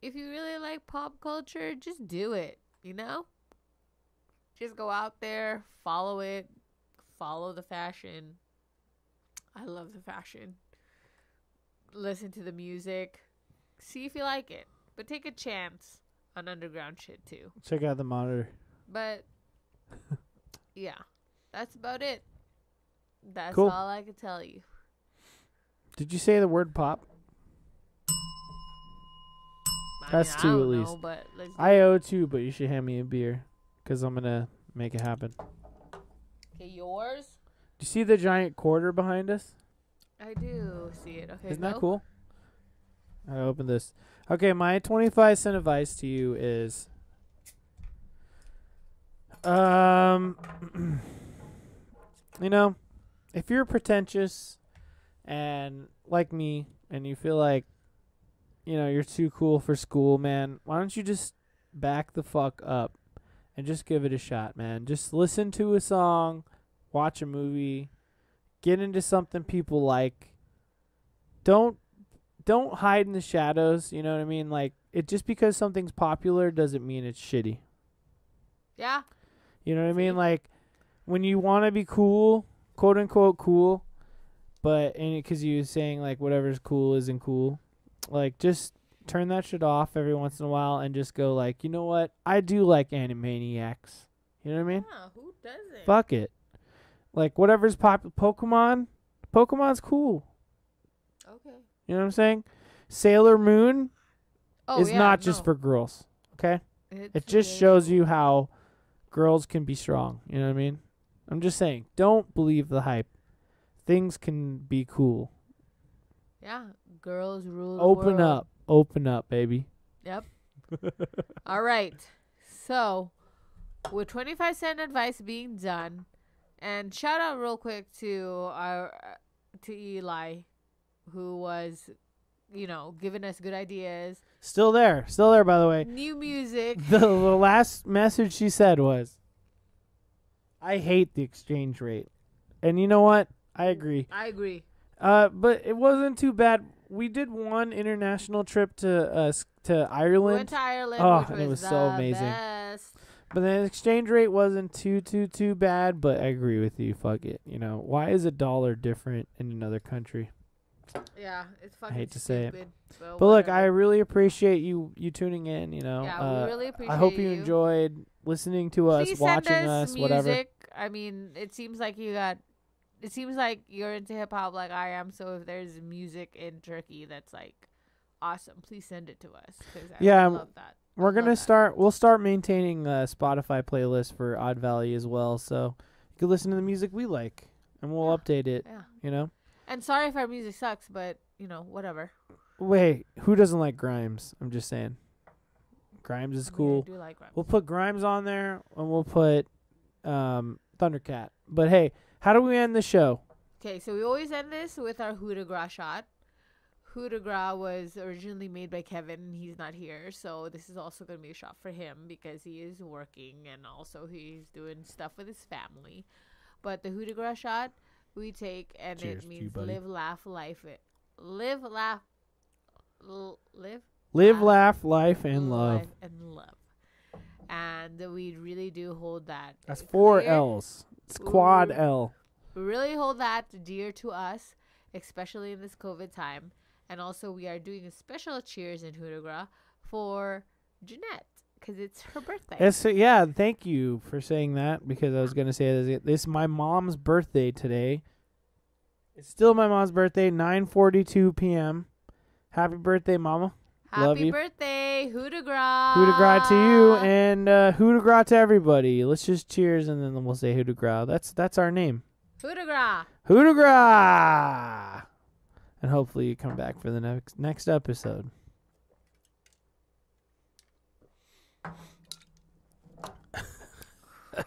if you really like pop culture, just do it, you know? Just go out there, follow it, follow the fashion. I love the fashion. Listen to the music, see if you like it, but take a chance on underground shit too. Check out the monitor. But [LAUGHS] yeah, that's about it. That's Cool. all I can tell you. Did you say the word pop? I That's mean, two at least. know, I owe two, but you should hand me a beer because I'm gonna make it happen. okay, yours. Do you see the giant quarter behind us? I do see it. Okay, Isn't that cool? I open this. Okay, my 25 cent advice to you is um [CLEARS THROAT] you know, if you're pretentious and like me and you feel like you know, you're too cool for school, man, why don't you just back the fuck up and just give it a shot, man. Just listen to a song, watch a movie, get into something people like. Don't don't hide in the shadows, you know what I mean? Like it just because something's popular doesn't mean it's shitty. Yeah. You know what I mean? Like when you want to be cool, quote unquote cool, but and because you saying like whatever's cool isn't cool, like just turn that shit off every once in a while and just go like, you know what? I do like Animaniacs. You know what I mean? Yeah, who doesn't? Fuck it. Like whatever's pop Pokemon, Pokemon's cool. Okay. You know what I'm saying? Sailor Moon Oh, is yeah, not just no. for girls. Okay? It's It just shows you how girls can be strong. You know what I mean? I'm just saying, don't believe the hype. Things can be cool. Yeah, girls rule. the Open up. Open up, baby. Yep. [LAUGHS] All right. So, with 25 cent advice being done, and shout out real quick to our to Eli, who was, you know, giving us good ideas, Still there. Still there, by the way. new music. The, the last message she said was, I hate the exchange rate. And you know what? I agree. I agree. Uh, but it wasn't too bad. We did one international trip to uh to We went Ireland, to Ireland, Oh, which and was, it was so amazing. Best. But the exchange rate wasn't too too too bad. But I agree with you. Fuck it. You know why is a dollar different in another country? Yeah, it's fucking I hate to say it. But, But look, I really appreciate you you tuning in. You know, yeah, uh, we really appreciate I hope you you enjoyed listening to us, Please watching send us, us, music. whatever. I mean, it seems like you got. It seems like you're into hip hop like I am. So if there's music in Turkey that's like awesome, please send it to us. 'cause I Yeah, I'm- love We're gonna start. We'll start maintaining a Spotify playlist for Odd Valley as well, so you can listen to the music we like, and we'll Yeah. update it. Yeah. You know. And sorry if our music sucks, but you know, whatever. Wait, who doesn't like Grimes? I'm just saying. Grimes is I mean, I cool. do like rap. We'll put Grimes on there, and we'll put um, Thundercat. But hey, how do we end the show? Okay, so we always end this with our de Gras shot. Coup de Gras was originally made by Kevin, and he's not here, so this is also going to be a shot for him because he is working and also he's doing stuff with his family. But the Coup de Gras shot we take, and Cheers it to you, means live, laugh, life it. Live, laugh, l- live, Live, Laugh, laugh, life, and love. life, and love. And we really do hold that. That's four clear. L's. It's quad Ooh. L. We really hold that dear to us, especially in this COVID time. And also, we are doing a special cheers in Coup for Jeanette because it's her birthday. It's, yeah, thank you for saying that because I was gonna say this. This is my mom's birthday today. It's still my mom's birthday, 9:42 p.m. Happy birthday, mama! love Happy you. birthday, Coup de Gras. Coup de gras to you and uh, to everybody. Let's just cheers and then we'll say coup. That's that's our name. Coup de Gras. Coup de gras. And hopefully you come back for the next next episode.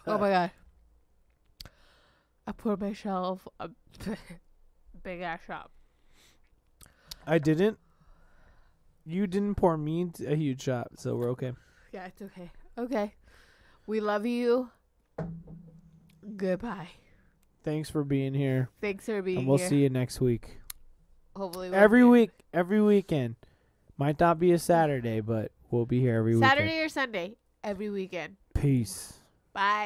Oh my god. I poured myself a [LAUGHS] big ass shot. I didn't. You didn't pour me a huge shot, so we're okay. Yeah, it's okay. Okay. We love you. Goodbye. Thanks for being here, Thanks for being and we'll here. see you next week. Hopefully, we'll Every be- week, every weekend. Might not be a Saturday, but we'll be here every Saturday weekend. or Sunday. Every weekend. Peace. Bye.